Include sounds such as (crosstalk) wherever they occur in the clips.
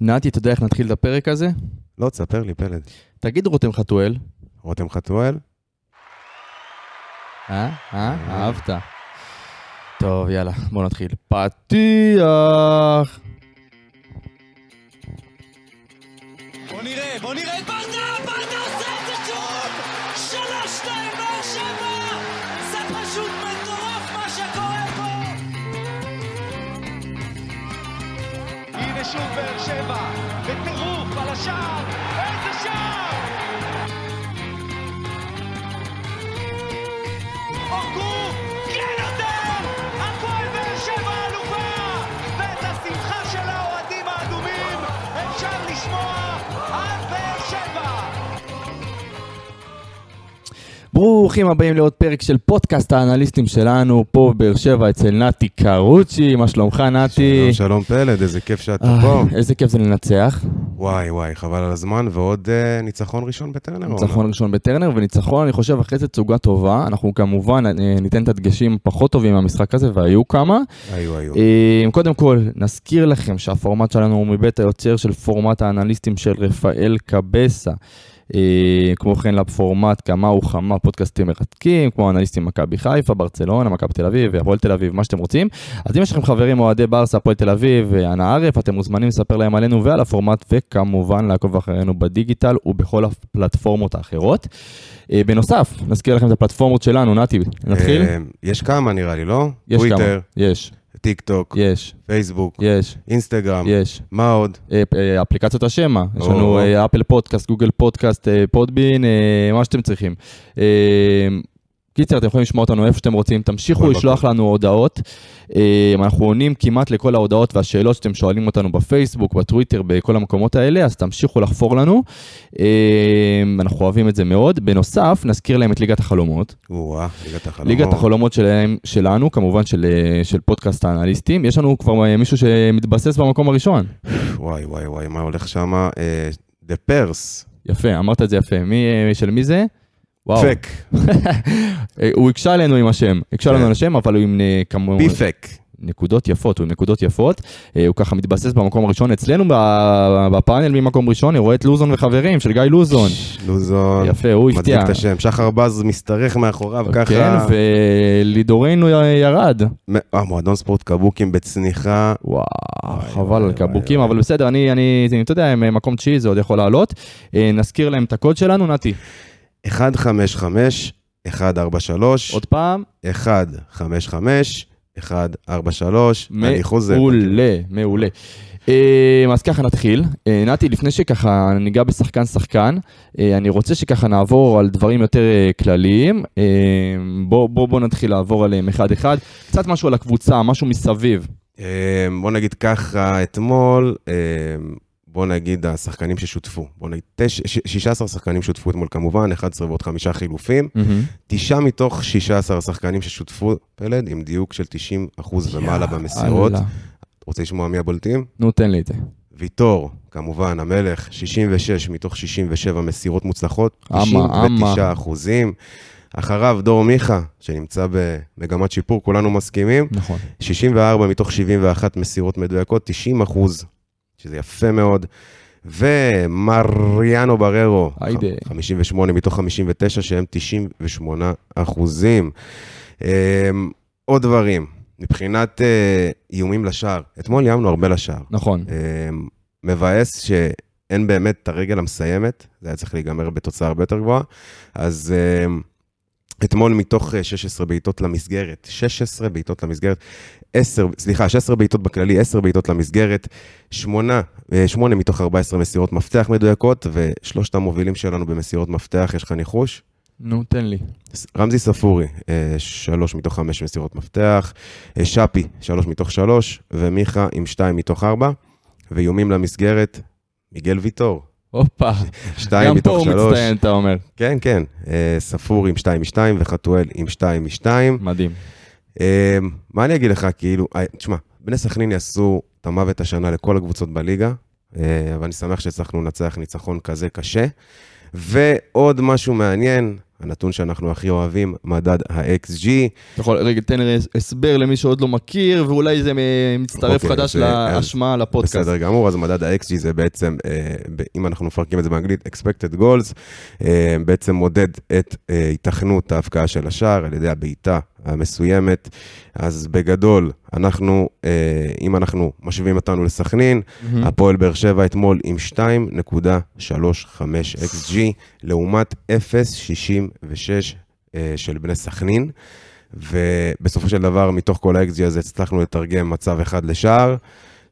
נתי, אתה יודע איך נתחיל את הפרק הזה? לא, תספר לי, פלד. תגיד רותם חתואל. רותם חתואל? אה? אה? אהבת. טוב, יאללה, בוא נתחיל. פתיח! בוא נראה, בוא נראה ברוכים הבאים לעוד פרק של פודקאסט האנליסטים שלנו, פה בבאר שבע אצל נתי קרוצ'י, מה שלומך נתי? שלום, שלום פלד, איזה כיף שאתה אה, פה. איזה כיף זה לנצח. וואי, וואי, חבל על הזמן, ועוד אה, ניצחון ראשון בטרנר. ניצחון ראשון בטרנר, וניצחון, אני חושב, אחרי זה תצוגה טובה. אנחנו כמובן אה, ניתן את הדגשים פחות טובים מהמשחק הזה, והיו כמה. היו, היו. אה, קודם כל, נזכיר לכם שהפורמט שלנו הוא מבית היוצר של פורמט האנליסטים של רפאל קבסה. אה, כמו כן לפורמט כמה וכמה פודקאסטים מרתקים, כמו אנליסטים מכבי חיפה, ברצלונה, מכבי תל אביב, הפועל תל אביב, מה שאתם רוצים. אז אם יש לכם חברים אוהדי ברסה, הפועל תל אביב, אנא ערף, אתם מוזמנים לספר להם עלינו ועל הפורמט, וכמובן לעקוב אחרינו בדיגיטל ובכל הפלטפורמות האחרות. אה, בנוסף, נזכיר לכם את הפלטפורמות שלנו, נתי, נתחיל? אה, יש כמה נראה לי, לא? יש כמה, יש, טיק טוק, יש, פייסבוק, יש, אינסטגרם, יש. מה עוד? אה, אה, אפליקציות השמע, יש. לנו אה, Apple Podcast, Google Podcast, Podbean, מה שאתם צריכים. קיצר, אתם יכולים לשמוע אותנו איפה שאתם רוצים, תמשיכו לשלוח לנו הודעות. אה, אנחנו עונים כמעט לכל ההודעות והשאלות שאתם שואלים אותנו בפייסבוק, בטוויטר, בכל המקומות האלה, אז תמשיכו לחפור לנו. אה, אנחנו אוהבים את זה מאוד. בנוסף, נזכיר להם את ליגת החלומות. וואה, ליגת החלומות. ליגת החלומות שלהם, שלנו, כמובן של, אה, של פודקאסט האנליסטים. יש לנו כבר מישהו שמתבסס במקום הראשון. וואי, וואי, וואי, מה הולך שם? דה פרס, יפה, אמרת את זה יפה. מי, של מי זה? וואו. פק, אה, (laughs) הוא הקשה עלינו עם השם, הקשה לנו כן. על השם, אבל הוא עם אה, כמו... פיפק. נקודות יפות, הוא עם נקודות יפות. אה, הוא ככה מתבסס במקום הראשון. אצלנו בפאנל ממקום ראשון, אני רואה את לוזון וחברים, של גיא לוזון. לוזון. יפה, הוא מדליק הפתיע. את השם. שחר בז משתרך מאחוריו, כן, ככה. ולידורנו ירד. אה, מועדון ספורט קבוקים בצניחה. וואו, חבל על קבוקים. אבל בסדר, אני, אתה יודע, מקום תשיעי זה עוד יכול לעלות. אה, נזכיר להם את הקוד שלנו, נתי. 155, 143, עוד פעם, 155, 143, אני חוזר. מעולה, מעולה. אה, אז ככה נתחיל. אה, נתי, לפני שככה ניגע בשחקן-שחקן, אה, אני רוצה שככה נעבור על דברים יותר כלליים. בוא, בוא, בוא נתחיל לעבור עליהם אחד-אחד. קצת משהו על הקבוצה, משהו מסביב. בוא נגיד ככה, אתמול, בוא נגיד השחקנים ששותפו. בוא נגיד, תש- ש- 16 שחקנים שותפו אתמול כמובן, 11 ועוד חמישה חילופים. תשעה מתוך 16 שחקנים ששותפו, פלד, עם דיוק של 90 אחוז ומעלה במסירות. אללה. רוצה לשמוע מי הבולטים? נו, תן לי את זה. ויטור, כמובן, המלך, 66 מתוך 67 מסירות מוצלחות, אמה, 99 אמה. אחוזים. אחריו דור מיכה, שנמצא במגמת שיפור, כולנו מסכימים. נכון. 64 מתוך 71 מסירות מדויקות, 90 אחוז, שזה יפה מאוד. ומריאנו בררו, היידה. 58 מתוך 59, שהם 98 אחוזים. אמ, עוד דברים, מבחינת אה, איומים לשער, אתמול איימנו הרבה לשער. נכון. אמ, מבאס שאין באמת את הרגל המסיימת, זה היה צריך להיגמר בתוצאה הרבה יותר גבוהה. אז אמ, אתמול מתוך אה, 16 בעיטות למסגרת, 16 בעיטות למסגרת, 10, סליחה, 16 בעיטות בכללי, 10 בעיטות למסגרת, 8, 8 מתוך 14 מסירות מפתח מדויקות, ושלושת המובילים שלנו במסירות מפתח, יש לך ניחוש? נו, תן לי. רמזי ספורי, 3 מתוך 5 מסירות מפתח, אה, שפי, 3 מתוך 3, ומיכה עם 2 מתוך 4, ואיומים למסגרת, מיגל ויטור, הופה. 2 גם פה הוא 3. מצטיין, אתה אומר. כן, כן, אה, ספור עם 2 מ-2 וחתואל עם 2 מ-2. מדהים. אה, מה אני אגיד לך, כאילו, אה, תשמע, בני סכנין יעשו את המוות השנה לכל הקבוצות בליגה, אבל אני שמח שהצלחנו לנצח ניצחון כזה קשה. ועוד משהו מעניין, הנתון שאנחנו הכי אוהבים, מדד ה-XG. אתה יכול, רגע, תן לי הסבר למי שעוד לא מכיר, ואולי זה מצטרף okay, חדש אה, להשמעה לפודקאסט. בסדר גמור, אז מדד ה-XG זה בעצם, אה, אם אנחנו מפרקים את זה באנגלית, expected goals, אה, בעצם מודד את התכנות ההפקעה של השער על ידי הבעיטה המסוימת. אז בגדול, אנחנו, אם אנחנו משווים אותנו לסכנין, mm-hmm. הפועל באר שבע אתמול עם 2.35 XG, לעומת 0.60. 206 אה, של בני סכנין, ובסופו של דבר, מתוך כל האקזי הזה הצלחנו לתרגם מצב אחד לשער.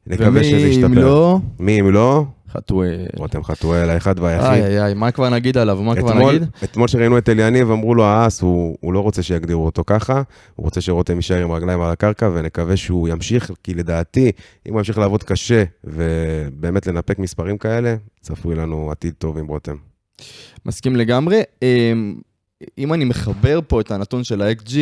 נקווה שזה ישתפר. ומי אם לא? מי אם לא? חתואל. רותם חתואל, האחד והיחיד. איי, איי, איי, מה כבר נגיד עליו? מה כבר נגיד? אתמול שראינו את אליניב, אמרו לו, האס, הוא, לא רוצה שיגדירו אותו ככה, הוא רוצה שרותם יישאר עם רגליים על הקרקע, ונקווה שהוא ימשיך, כי לדעתי, אם הוא ימשיך לעבוד קשה, ובאמת לנפק מספרים כאלה, צפוי לנו עתיד טוב עם רותם. מסכים לגמרי. אמ, אם אני מחבר פה את הנתון של ה-XG,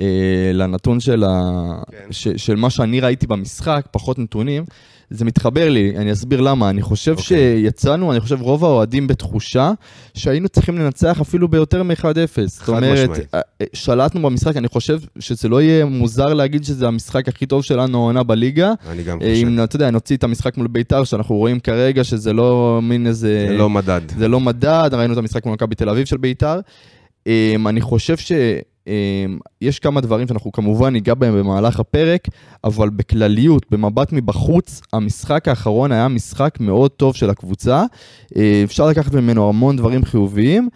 אה, לנתון של, ה... כן. ש... של מה שאני ראיתי במשחק, פחות נתונים, זה מתחבר לי, אני אסביר למה. אני חושב אוקיי. שיצאנו, אני חושב רוב האוהדים בתחושה שהיינו צריכים לנצח אפילו ביותר מ-1-0. זאת אומרת, משמעית. אה, אה, שלטנו במשחק, אני חושב שזה לא יהיה מוזר להגיד שזה המשחק הכי טוב שלנו העונה בליגה. אני גם אה, חושב. אם, אתה יודע, נוציא את המשחק מול ביתר, שאנחנו רואים כרגע שזה לא מין איזה... זה לא מדד. זה לא מדד, ראינו את המשחק מול מכבי תל אביב של ביתר. אני חושב שיש כמה דברים שאנחנו כמובן ניגע בהם במהלך הפרק, אבל בכלליות, במבט מבחוץ, המשחק האחרון היה משחק מאוד טוב של הקבוצה. אה, אפשר לקחת ממנו המון דברים חיוביים,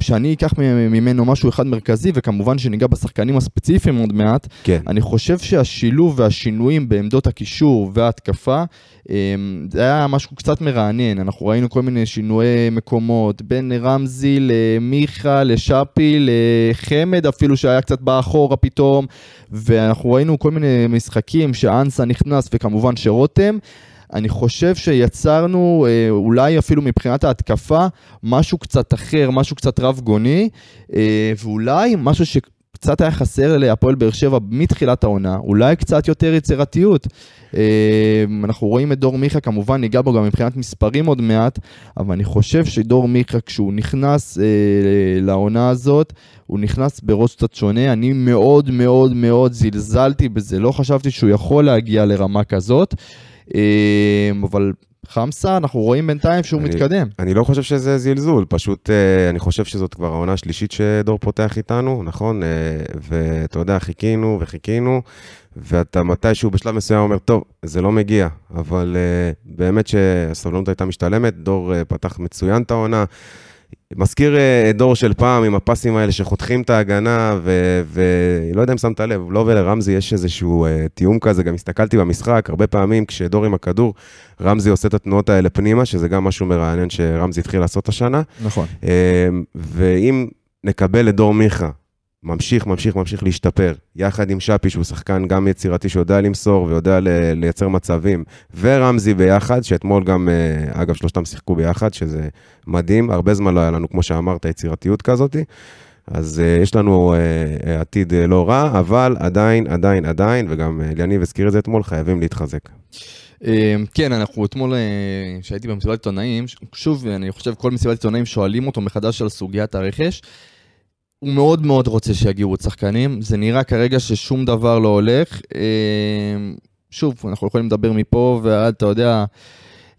שאני אקח ממנו משהו אחד מרכזי, וכמובן שניגע בשחקנים הספציפיים עוד מעט. כן. אני חושב שהשילוב והשינויים בעמדות הקישור וההתקפה, אמ, זה היה משהו קצת מרענן. אנחנו ראינו כל מיני שינויי מקומות, בין רמזי למיכה, לשאפי, לחמד אפילו, שהיה קצת בא אחורה פתאום, ואנחנו ראינו כל מיני משחקים שאנסה נכנס, וכמובן שרותם. אני חושב שיצרנו, אה, אולי אפילו מבחינת ההתקפה, משהו קצת אחר, משהו קצת רב גוני, אה, ואולי משהו שקצת היה חסר להפועל באר שבע מתחילת העונה, אולי קצת יותר יצירתיות. אה, אנחנו רואים את דור מיכה, כמובן ניגע בו גם מבחינת מספרים עוד מעט, אבל אני חושב שדור מיכה, כשהוא נכנס אה, לעונה הזאת, הוא נכנס בראש קצת שונה. אני מאוד מאוד מאוד זלזלתי בזה, לא חשבתי שהוא יכול להגיע לרמה כזאת. אה, אבל חמסה, אנחנו רואים בינתיים שהוא אני- מתקדם. אני לא חושב שזה זלזול, פשוט אה, אני חושב שזאת כבר העונה השלישית שדור פותח איתנו, נכון? אה, ואתה יודע, חיכינו וחיכינו, ואתה מתישהו בשלב מסוים אומר, טוב, זה לא מגיע, אבל אה, באמת שהסבלנות הייתה משתלמת, דור אה, פתח מצוין את העונה. מזכיר אה, דור של פעם עם הפסים האלה שחותכים את ההגנה, ולא יודע אם שמת לב, לא ולרמזי יש איזשהו אה, תיאום כזה, גם הסתכלתי במשחק, הרבה פעמים כשדור עם הכדור, רמזי עושה את התנועות האלה פנימה, שזה גם משהו מרענן שרמזי התחיל לעשות השנה. נכון. אה, ואם נקבל את דור מיכה, ממשיך, ממשיך, ממשיך להשתפר, יחד עם שפי, שהוא שחקן גם יצירתי שיודע למסור ויודע לייצר מצבים, ורמזי ביחד, שאתמול גם, אה, אגב, שלושתם שיחקו ביחד, שזה מדהים, הרבה זמן לא היה לנו, כמו שאמרת, יצירתיות כזאת. אז uh, יש לנו uh, עתיד uh, לא רע, אבל עדיין, עדיין, עדיין, וגם uh, ליניב הזכיר את זה אתמול, חייבים להתחזק. אה, כן, אנחנו אתמול, כשהייתי במסיבת עיתונאים, שוב, אני חושב כל מסיבת עיתונאים שואלים אותו מחדש על סוגיית הרכש. הוא מאוד מאוד רוצה שיגיעו עוד שחקנים, זה נראה כרגע ששום דבר לא הולך. אה, שוב, אנחנו יכולים לדבר מפה ועד, אתה יודע,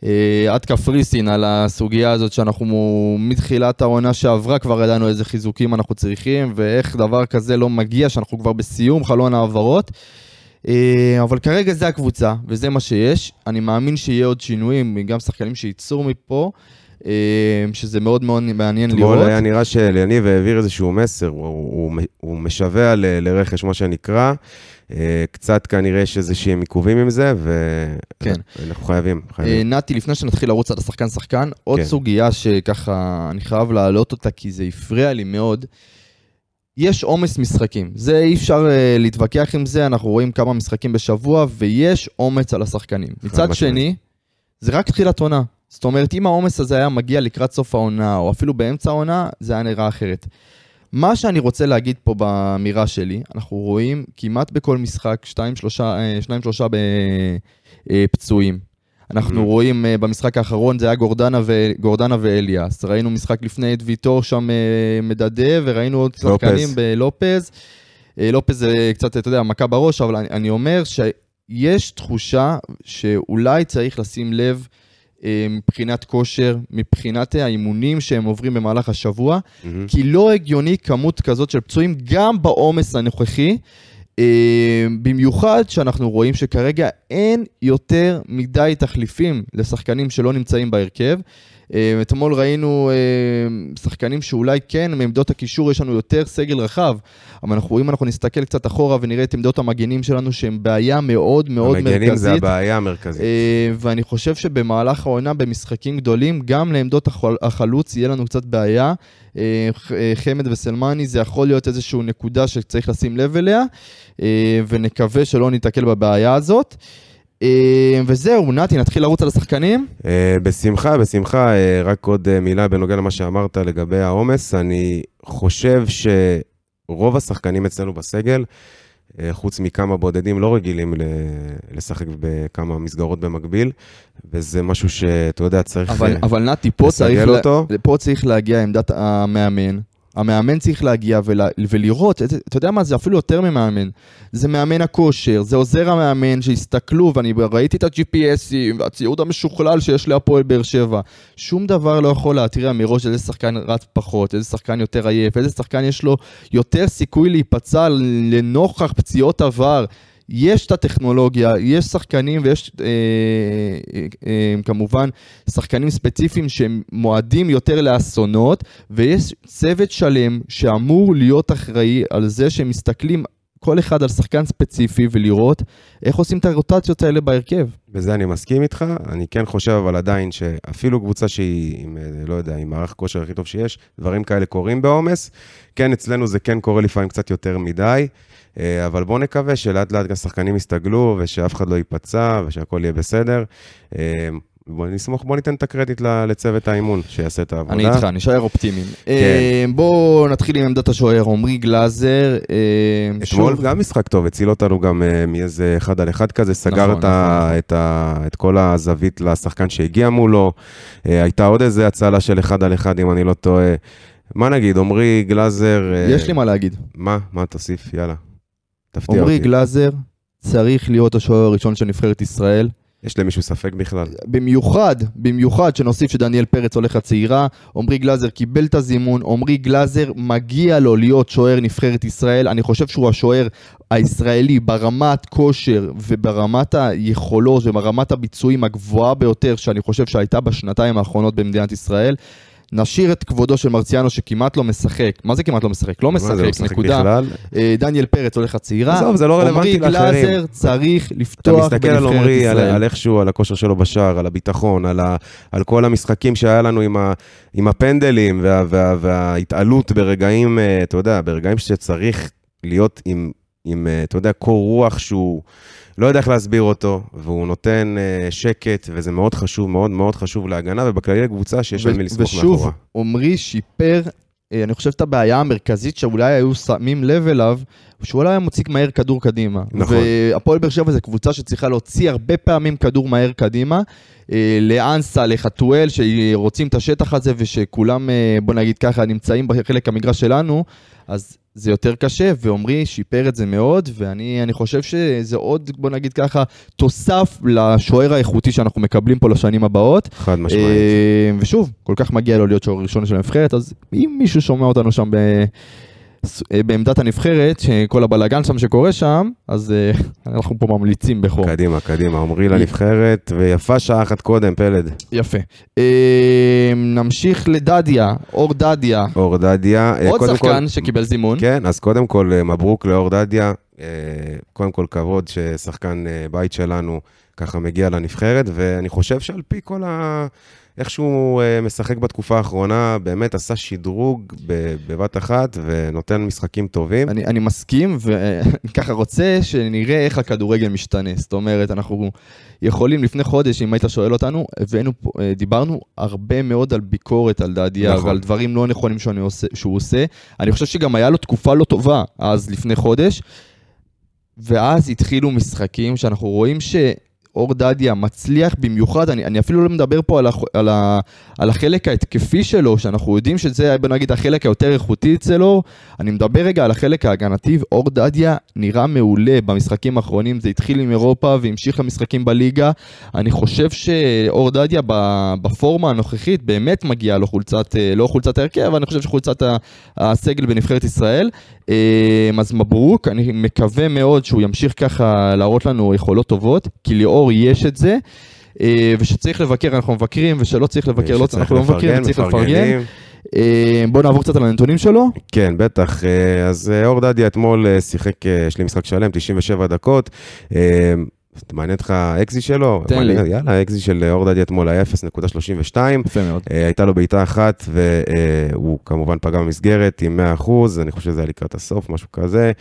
אה, עד קפריסין על הסוגיה הזאת שאנחנו מתחילת העונה שעברה כבר ידענו איזה חיזוקים אנחנו צריכים ואיך דבר כזה לא מגיע, שאנחנו כבר בסיום חלון העברות. אה, אבל כרגע זה הקבוצה, וזה מה שיש. אני מאמין שיהיה עוד שינויים, גם שחקנים שייצאו מפה, שזה מאוד מאוד מעניין אתמול לראות. היה נראה שליניב העביר איזשהו מסר, הוא, הוא, הוא משווע ל- לרכש, מה שנקרא. אה, קצת כנראה יש איזה שהם עיכובים עם זה, כן. ואנחנו חייבים, אה, חייבים. נתי, לפני שנתחיל לרוץ על השחקן-שחקן, עוד כן. סוגיה שככה אני חייב להעלות אותה, כי זה הפריע לי מאוד. יש עומס משחקים, זה אי אפשר uh, להתווכח עם זה, אנחנו רואים כמה משחקים בשבוע, ויש אומץ על השחקנים. מצד. שני, זה רק תחילת עונה. זאת אומרת, אם העומס הזה היה מגיע לקראת סוף העונה, או אפילו באמצע העונה, זה היה נראה אחרת. מה שאני רוצה להגיד פה באמירה שלי, אנחנו רואים כמעט בכל משחק שניים, שלושה, אה, שניים, שלושה בפצועים. אנחנו Mhm. רואים אה, במשחק האחרון זה היה גורדנה, ו... גורדנה ואליאס. ראינו משחק לפני את ויטור שם אה, מדדה, וראינו עוד שחקנים לופז. בלופז. אה, לופז זה קצת, אתה יודע, מכה בראש, אבל אני, אני אומר שיש תחושה שאולי צריך לשים לב אה, מבחינת כושר, מבחינת האימונים שהם עוברים במהלך השבוע, מהמם. כי לא הגיוני כמות כזאת של פצועים גם בעומס הנוכחי. אה, במיוחד שאנחנו רואים שכרגע אין יותר מדי תחליפים לשחקנים שלא נמצאים בהרכב. אה, אתמול ראינו אה, שחקנים שאולי כן, מעמדות הקישור יש לנו יותר סגל רחב, אבל אנחנו, אם אנחנו נסתכל קצת אחורה ונראה את עמדות המגנים שלנו שהם בעיה מאוד מאוד מרכזית. המגנים זה הבעיה המרכזית. אה, ואני חושב שבמהלך העונה במשחקים גדולים, גם לעמדות החל- החלוץ יהיה לנו קצת בעיה. חמד וסלמני זה יכול להיות איזושהי נקודה שצריך לשים לב אליה, ונקווה שלא ניתקל בבעיה הזאת. אה, וזהו, נתי, נתחיל לרוץ על השחקנים? אה, בשמחה, בשמחה. אה, רק עוד מילה בנוגע למה שאמרת לגבי העומס. אני חושב שרוב השחקנים אצלנו בסגל, חוץ מכמה בודדים, לא רגילים לשחק בכמה מסגרות במקביל, וזה משהו שאתה יודע, צריך אבל, אבל נתי, פה צריך, אותו. פה צריך להגיע עמדת המאמן. המאמן צריך להגיע ולה, ולראות, אתה יודע מה, זה אפילו יותר ממאמן. זה מאמן הכושר, זה עוזר המאמן שהסתכלו, ואני ראיתי את ה-GPSים והציוד המשוכלל שיש להפועל באר שבע. שום דבר לא יכול להתריע מראש איזה שחקן רץ פחות, איזה שחקן יותר עייף, איזה שחקן יש לו יותר סיכוי להיפצע לנוכח פציעות עבר. יש את הטכנולוגיה, יש שחקנים ויש אה, אה, אה, כמובן שחקנים ספציפיים שהם מועדים יותר לאסונות, ויש צוות שלם שאמור להיות אחראי על זה שהם מסתכלים כל אחד על שחקן ספציפי ולראות איך עושים את הרוטציות האלה בהרכב. בזה אני מסכים איתך, אני כן חושב אבל עדיין שאפילו קבוצה שהיא עם, אה, לא יודע, עם מערך כושר הכי טוב שיש, דברים כאלה קורים בעומס. כן, אצלנו זה כן קורה לפעמים קצת יותר מדי, אה, אבל בואו נקווה שלאט לאט השחקנים יסתגלו ושאף אחד לא ייפצע ושהכול יהיה בסדר. בוא נסמוך, בוא ניתן את הקרדיט לצוות האימון שיעשה את העבודה. אני איתך, נשאר אופטימיים. כן. אה, בואו נתחיל עם עמדת השוער, עמרי גלאזר. אה, אתמול שוב, גם משחק טוב, הציל אותנו גם אה, מאיזה אחד על אחד כזה, סגר נכון, את, ה, נכון. את, ה, את כל הזווית לשחקן שהגיע מולו. אה, הייתה עוד איזה הצלה של אחד על אחד, אם אני לא טועה. מה נגיד, עמרי גלאזר... אה, יש לי מה להגיד. מה? מה תוסיף? יאללה. תפתיע עמרי אותי. גלאזר צריך להיות השוער הראשון של נבחרת ישראל. יש למישהו ספק בכלל? במיוחד, במיוחד שנוסיף שדניאל פרץ הולך לצעירה, עמרי גלאזר קיבל את הזימון, עמרי גלאזר מגיע לו להיות שוער נבחרת ישראל, אני חושב שהוא השוער הישראלי ברמת כושר וברמת היכולות וברמת הביצועים הגבוהה ביותר שאני חושב שהייתה בשנתיים האחרונות במדינת ישראל. נשאיר את כבודו של מרציאנו שכמעט לא משחק, מה זה כמעט לא משחק? לא זה משחק, משחק נקודה. בכלל? אה, דניאל פרץ הולך לצעירה, עזוב, זה לא רלוונטי לאחרים. עמרי גלאזר צריך אתה לפתוח מסתכל על בנבחרת עמרי, על, ישראל. על איכשהו, על הכושר שלו בשער, על הביטחון, על, ה, על כל המשחקים שהיה לנו עם, ה, עם הפנדלים וה, וה, וההתעלות ברגעים, אה, אתה יודע, ברגעים שצריך להיות עם, עם אה, אתה יודע, קור רוח שהוא לא יודע איך להסביר אותו, והוא נותן אה, שקט, וזה מאוד חשוב, מאוד מאוד חשוב להגנה, ובכללי לקבוצה שיש להם מי לסמוך ושוב, מאחורה. עמרי שיפר, אה, אני חושב את הבעיה המרכזית שאולי היו שמים לב אליו, שהוא אולי היה מוציא מהר כדור קדימה. נכון. והפועל באר שבע זו קבוצה שצריכה להוציא הרבה פעמים כדור מהר קדימה. אה, לאנסה, לחתואל, שרוצים את השטח הזה ושכולם, אה, בוא נגיד ככה, נמצאים בחלק המגרש שלנו, אז זה יותר קשה, ועמרי שיפר את זה מאוד, ואני אני חושב שזה עוד, בוא נגיד ככה, תוסף לשוער האיכותי שאנחנו מקבלים פה לשנים הבאות. חד משמעית. אה, ושוב, כל כך מגיע לו להיות שוער ראשון של הנבחרת, אז אם מישהו שומע אותנו שם ב... בעמדת הנבחרת, שכל הבלאגן שם שקורה שם, אז אה, (laughs) אנחנו פה ממליצים בחור. קדימה, קדימה, עמרי לנבחרת, ויפה שעה אחת קודם, פלד. יפה. אה, נמשיך לדדיה, אור דדיה. אור דדיה. אה, עוד שחקן כל- שקיבל זימון. כן, אז קודם כל, אה, מברוק לאור דדיה. אה, קודם כל, כבוד ששחקן אה, בית שלנו ככה מגיע לנבחרת, ואני חושב שעל פי כל ה... איך שהוא אה, משחק בתקופה האחרונה, באמת עשה שדרוג בבת אחת, ונותן משחקים טובים. אני, אני מסכים, וככה רוצה שנראה איך הכדורגל משתנה. זאת אומרת, אנחנו יכולים לפני חודש, אם היית שואל אותנו, הבאנו, אה, דיברנו הרבה מאוד על ביקורת על דדיה, נכון. ועל דברים לא נכונים שאני עושה, שהוא עושה. אני חושב שגם היה לו תקופה לא טובה אז, לפני חודש, ואז התחילו משחקים שאנחנו רואים ש... אור דדיה מצליח במיוחד, אני, אני אפילו לא מדבר פה על, הח, על, ה, על החלק ההתקפי שלו, שאנחנו יודעים שזה, בוא נגיד, החלק היותר איכותי אצל אור, אני מדבר רגע על החלק ההגנתי, אור דדיה נראה מעולה במשחקים האחרונים, זה התחיל עם אירופה והמשיך למשחקים בליגה, אני חושב שאור דדיה בפורמה הנוכחית באמת מגיע לו חולצת, אה, לא חולצת ההרכב, אבל אני חושב שחולצת הסגל בנבחרת ישראל. אה, אז מברוק, אני מקווה מאוד שהוא ימשיך ככה להראות לנו יכולות טובות, כי לאור יש את זה. אה, ושצריך לבקר אנחנו מבקרים, ושלא צריך לבקר לא, אנחנו לא מבקרים, צריך לפרגן. אה, בואו נעבור קצת על הנתונים שלו. כן, בטח. אה, אז אור דדיה אתמול שיחק, יש לי משחק שלם, 97 דקות. אה, מעניין אותך האקזי שלו? תן לי. יאללה, האקזי של אה, אור דדיה אתמול היה 0.32. יפה מאוד. אה, הייתה לו בעיטה אחת, והוא כמובן פגע במסגרת עם 100%, אני חושב שזה היה לקראת הסוף, משהו כזה.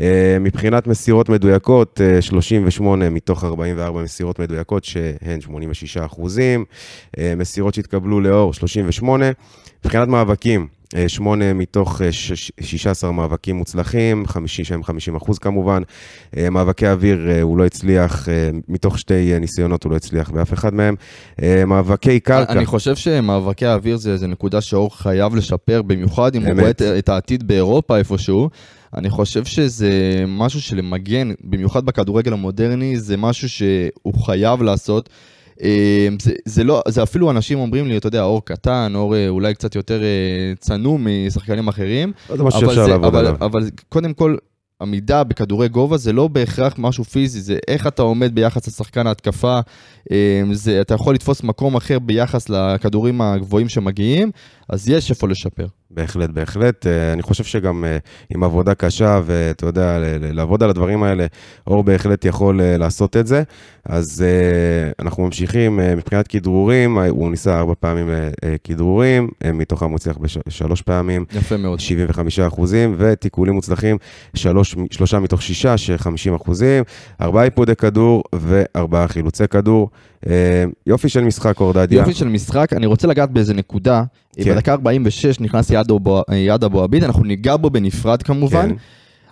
אה, מבחינת מסירות מדויקות, אה, 38 מתוך 44 מסירות מדויקות, שהן 86 אחוזים. אה, מסירות שהתקבלו לאור, 38. מבחינת מאבקים, אה, 8 מתוך אה, שש- 16 מאבקים מוצלחים, 50 שהם 50 אחוז כמובן. אה, מאבקי אוויר אה, הוא לא הצליח, אה, מתוך שתי אה, ניסיונות הוא לא הצליח באף אחד מהם. אה, מאבקי קרקע, אני חושב שמאבקי האוויר זה, זה נקודה שאור חייב לשפר, במיוחד אם הוא אמת. רואה את, את העתיד באירופה איפשהו. אני חושב שזה משהו שלמגן, במיוחד בכדורגל המודרני, זה משהו שהוא חייב לעשות. אה, זה, זה, לא, זה אפילו אנשים אומרים לי, אתה יודע, אור קטן, אור אה, אולי קצת יותר אה, צנום משחקנים אחרים. לא זה משהו אבל שאפשר לעבוד עליו. אבל קודם כל, עמידה בכדורי גובה זה לא בהכרח משהו פיזי, זה איך אתה עומד ביחס לשחקן ההתקפה, אה, זה, אתה יכול לתפוס מקום אחר ביחס לכדורים הגבוהים שמגיעים, אז יש איפה לשפר. בהחלט, בהחלט. אה, אני חושב שגם אה, עם עבודה קשה, ואתה יודע, לעבוד על הדברים האלה, אור בהחלט יכול אה, לעשות את זה. אז אנחנו ממשיכים מבחינת כדרורים, הוא ניסה ארבע פעמים כדרורים, מתוכם הוא הצליח בשלוש פעמים. יפה מאוד. 75 אחוזים, ותיקולים מוצלחים, שלוש, שלושה מתוך שישה, ש-50 אחוזים, ארבעה איפודי כדור וארבעה חילוצי כדור. יופי של משחק, אורדדיה. יופי של משחק, אני רוצה לגעת באיזה נקודה. כן. בדקה 46 נכנס יד אבו- יד אבו עביד, אנחנו ניגע בו בנפרד כמובן. כן.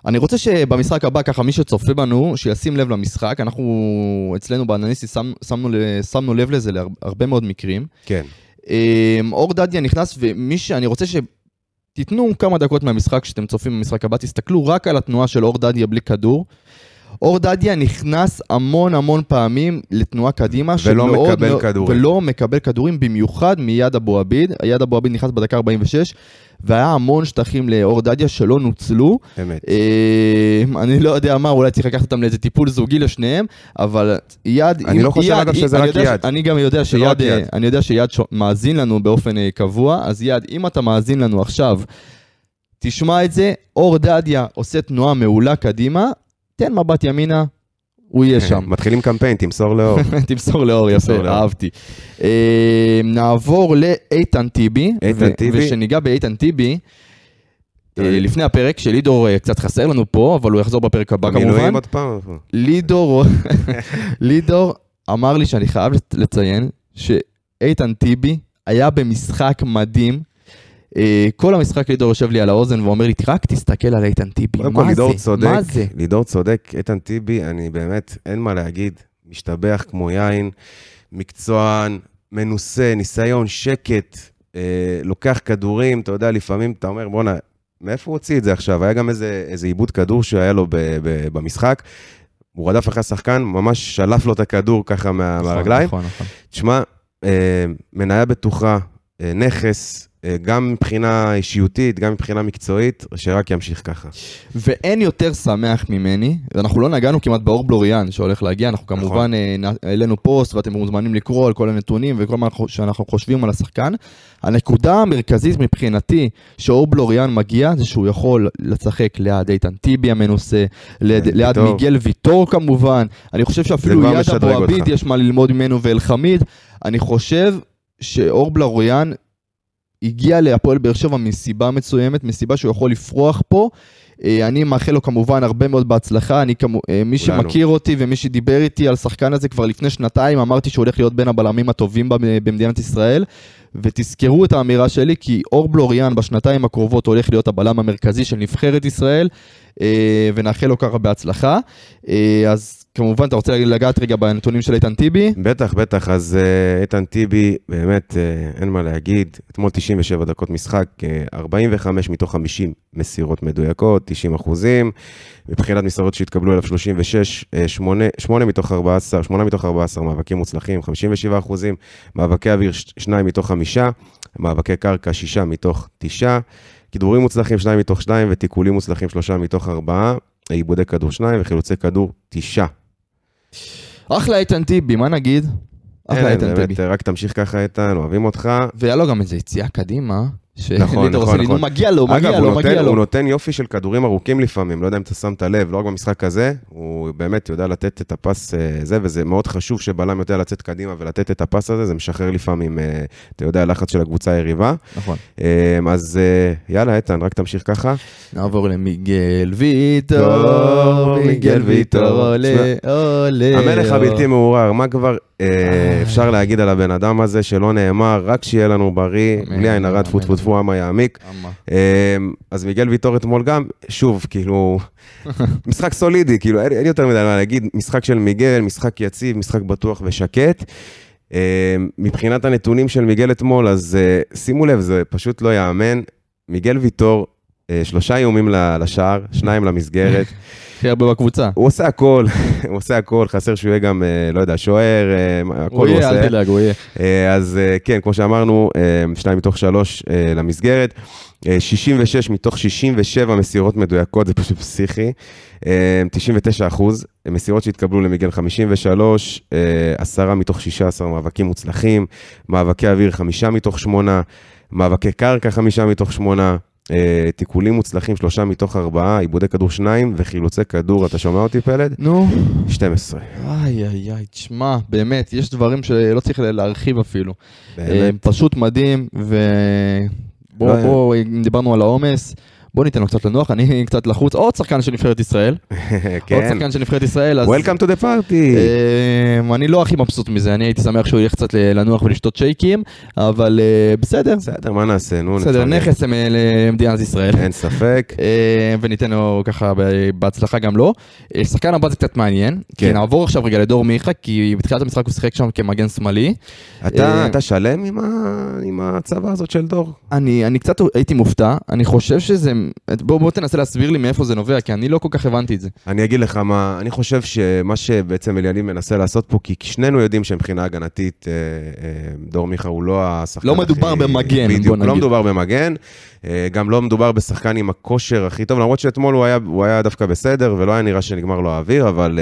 אני רוצה שבמשחק הבא, ככה מי שצופה בנו, שישים לב למשחק. אנחנו אצלנו באנליסטי שם, שמנו, שמנו לב לזה להרבה מאוד מקרים. כן, אמ, אור דדיה נכנס, ומי שאני רוצה שתיתנו כמה דקות מהמשחק, כשאתם צופים במשחק הבא, תסתכלו רק על התנועה של אור דדיה בלי כדור. אור דדיה נכנס המון המון פעמים לתנועה קדימה, ולא שמאוד מקבל מאוד- כדורים. ולא מקבל כדורים, במיוחד מיד אבו עביד. יד אבו עביד נכנס בדקה 46, והיה המון שטחים לאור דדיה שלא נוצלו. אמת. אמ, אני לא יודע מה, אולי צריך לקחת אותם לאיזה טיפול זוגי לשניהם, אבל יד... אני אם- לא חושב, יד- אגב, שזה רק ש- יד. אני גם יודע לא שיד, אה, יד. אני יודע שיד ש- מאזין לנו באופן אה, קבוע, אז יד, אם אתה מאזין לנו עכשיו, תשמע את זה, אור דדיה עושה תנועה מעולה קדימה, תן מבט ימינה, הוא יהיה שם. מתחילים קמפיין, תמסור לאור. (laughs) תמסור לאור, יפה. אהבתי. אה, נעבור לאיתן טיבי. איתן טיבי. ושניגע באיתן טיבי, אה, אה. לפני הפרק, שלידור קצת חסר לנו פה, אבל הוא יחזור בפרק הבא כמובן. במילואים עוד פעם? לידור, (laughs) לידור אמר לי שאני חייב לציין שאיתן טיבי היה במשחק מדהים. אה, כל המשחק לידור יושב לי על האוזן ואומר לי, רק תסתכל על איתן טיבי, כל, מה לידור זה? צודק, מה זה? לידור צודק, איתן טיבי, אני באמת, אין מה להגיד, משתבח כמו יין, מקצוען, מנוסה, ניסיון, שקט, אה, לוקח כדורים, אתה יודע, לפעמים אתה אומר, בואנה, מאיפה הוא הוציא את זה עכשיו? היה גם איזה, איזה עיבוד כדור שהיה לו ב, ב, במשחק, הוא רדף אחרי השחקן, ממש שלף לו את הכדור ככה מה, מהרגליים. נכון, נכון. תשמע, אה, מניה בטוחה, אה, נכס, גם מבחינה אישיותית, גם מבחינה מקצועית, שרק ימשיך ככה. ואין יותר שמח ממני, ואנחנו לא נגענו כמעט באור בלוריאן שהולך להגיע, אנחנו נכון. כמובן אה, העלינו פוסט ואתם מוזמנים לקרוא על כל הנתונים וכל מה שאנחנו חושבים על השחקן. הנקודה המרכזית מבחינתי שאור בלוריאן מגיע זה שהוא יכול לשחק ליד איתן טיבי המנוסה, ליד, כן, ליד. מיגל ויטור כמובן, אני חושב שאפילו יד אבו עביד. יש מה ללמוד ממנו ואלחמיד, אני חושב שאור בלוריאן הגיע להפועל באר שבע מסיבה מסוימת, מסיבה שהוא יכול לפרוח פה. אה, אני מאחל לו כמובן הרבה מאוד בהצלחה, אני כמו, אה, מי כולנו. שמכיר אותי ומי שדיבר איתי על שחקן הזה כבר לפני שנתיים, אמרתי שהוא הולך להיות בין הבלמים הטובים במ- במדינת ישראל. ותזכרו את האמירה שלי, כי אור בלוריאן בשנתיים הקרובות הולך להיות הבלם המרכזי של נבחרת ישראל, אה, ונאחל לו ככה בהצלחה. אז כמובן, אתה רוצה לגעת רגע בנתונים של איתן טיבי? בטח, בטח, אז אה, איתן טיבי, באמת, אה, אין מה להגיד. אתמול 97 דקות משחק, אה, 45 מתוך 50 מסירות מדויקות, 90 אחוזים. מבחינת מסירות שהתקבלו אליו 36, 8, 8 מתוך 14, 8 מתוך 14 מאבקים מוצלחים, 57 אחוזים. מאבקי אוויר, 2 מתוך 5. מאבקי קרקע, 6 מתוך 9. כידורים מוצלחים, 2 מתוך 2, ותיקולים מוצלחים, 3 מתוך 4. עיבודי כדור 2 וחילוצי כדור 9. אחלה איתן טיבי, מה נגיד? אחלה אין, איתן טיבי. באמת, רק תמשיך ככה, איתן, אוהבים אותך. והיה לו גם איזה יציאה קדימה. נכון, לי, נכון. נו, מגיע לו, אגב, מגיע הוא לו, נותן, מגיע הוא לו. נותן יופי של כדורים ארוכים לפעמים, לא יודע אם אתה שמת לב, לא רק במשחק הזה, הוא באמת יודע לתת את הפס אה, זה, וזה מאוד חשוב שבלם יודע לצאת קדימה ולתת את הפס הזה, זה משחרר לפעמים, אה, אתה יודע, לחץ של הקבוצה היריבה. נכון. אה, אז אה, יאללה, איתן, רק תמשיך ככה. נעבור למיגל ויטור, מיגל ויטור, עולה, עולה. המלך הבלתי מעורער, מה כבר אפשר להגיד על הבן אדם הזה שלא נאמר, רק שיהיה לנו בריא, אמן, בלי עין הרע, טפו טפו. טפו, אמה יעמיק. אמ, אז מיגל ויטור אתמול גם, שוב, כאילו, (laughs) משחק סולידי, כאילו, אין, יותר מדי מה להגיד, משחק של מיגל, משחק יציב, משחק בטוח ושקט. אמ, מבחינת הנתונים של מיגל אתמול, אז אה, שימו לב, זה פשוט לא ייאמן. מיגל ויטור, אה, שלושה איומים לשער, שניים למסגרת. הכי הרבה בקבוצה. הוא עושה הכל, (laughs) הוא עושה הכל, חסר שהוא יהיה גם, אה, לא יודע, שוער, אה, הכל הוא הוא יהיה, עושה. אל תדאג, הוא יהיה. אה, אז אה, כן, כמו שאמרנו, אה, שניים מתוך שלוש אה, למסגרת, אה, 66 מתוך 67 מסירות מדויקות, זה פשוט פסיכי, אה, 99 אחוז, מסירות שהתקבלו למיגל 53, אה, 10 מתוך 16 מאבקים מוצלחים, מאבקי אוויר 5 מתוך 8, מאבקי קרקע 5 מתוך 8, אה, תיקולים מוצלחים 3 מתוך 4, עיבודי כדור 2 וחילוצי כדור, אתה שומע אותי פלד? נו. 12. איי איי איי, תשמע, באמת, יש דברים שלא צריך להרחיב אפילו. אה, באמת. פשוט מדהים, ו... בוא, לא דיברנו על העומס, בוא ניתן לו קצת לנוח, אני (laughs) קצת לחוץ. עוד שחקן של נבחרת ישראל. (laughs) עוד כן. שחקן של נבחרת ישראל, אז... Welcome to the party. אה, אני לא הכי מבסוט מזה, אני הייתי שמח שהוא ילך קצת לנוח ולשתות שייקים, אבל אה, בסדר, בסדר, מה נעשה? נו, בסדר, נפרגן. נכס למדינת ישראל. אין ספק. (laughs) אה, וניתן לו ככה בהצלחה גם לו. אה, שחקן הבא זה קצת מעניין, כי כן. נעבור עכשיו רגע לדור מיכה, כי בתחילת המשחק הוא שיחק שם כמגן שמאלי. אתה אתה שלם עם ה- עם הצבא הזאת של דור? אני, אני קצת הייתי מופתע, אני חושב שזה, בוא, בוא תנסה להסביר לי מאיפה זה נובע, כי אני לא כל כך הבנתי את זה. אני אגיד לך מה, אני חושב שמה שבעצם אליניב מנסה לעשות פה, כי שנינו יודעים שמבחינה הגנתית, אה, אה, דור מיכה הוא לא השחקן לא הכי... מדובר במגן, בוא בדיוק, נגיד. לא מדובר במגן, אה, גם לא מדובר בשחקן עם הכושר הכי טוב, למרות שאתמול הוא היה, הוא היה דווקא בסדר, ולא היה נראה שנגמר לו האוויר, אבל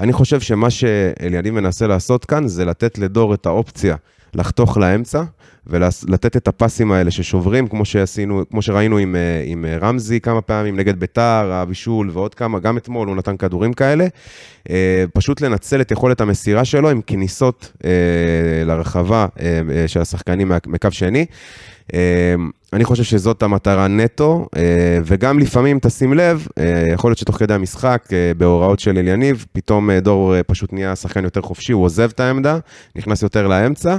אני חושב שמה שאליניב מנסה לעשות כאן, זה לתת לדור את האופציה לחתוך לאמצע. ולתת את הפסים האלה ששוברים, כמו שעשינו, כמו שראינו עם, אה, עם אה, רמזי כמה פעמים נגד ביתר, הבישול ועוד כמה, גם אתמול הוא נתן כדורים כאלה. אה, פשוט לנצל את יכולת המסירה שלו עם כניסות לרחבה של השחקנים מקו שני. אני חושב שזאת המטרה נטו, אה, וגם לפעמים, תשים לב, אה, יכול להיות שתוך כדי המשחק, אה, בהוראות של אליניב, פתאום דור פשוט נהיה שחקן יותר חופשי, הוא עוזב את העמדה, נכנס יותר לאמצע,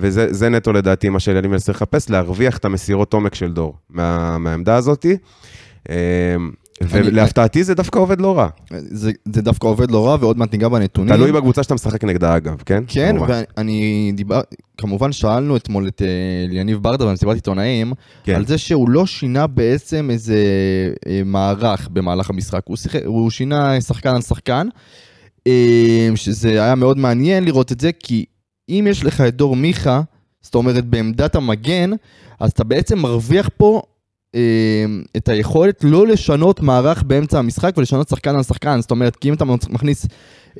וזה זה נטו לדעתי מה שאליניב מנסה לחפש, להרוויח את המסירות עומק של דור מה, מהעמדה הזאתי. ולהפתעתי זה דווקא עובד לא רע. זה, זה דווקא עובד לא רע, ועוד מעט ניגע בנתונים. תלוי בקבוצה שאתה משחק נגדה אגב, כן? כן, כמובן. ואני דיבר, כמובן שאלנו אתמול את אה, יניב ברדה במסיבת עיתונאים, כן. על זה שהוא לא שינה בעצם איזה אה, מערך במהלך המשחק, הוא, שיח, הוא שינה שחקן על שחקן, אה, שזה היה מאוד מעניין לראות את זה, כי אם יש לך את דור מיכה, זאת אומרת בעמדת המגן, אז אתה בעצם מרוויח פה את היכולת לא לשנות מערך באמצע המשחק ולשנות שחקן על שחקן, זאת אומרת, כי אם אתה מכניס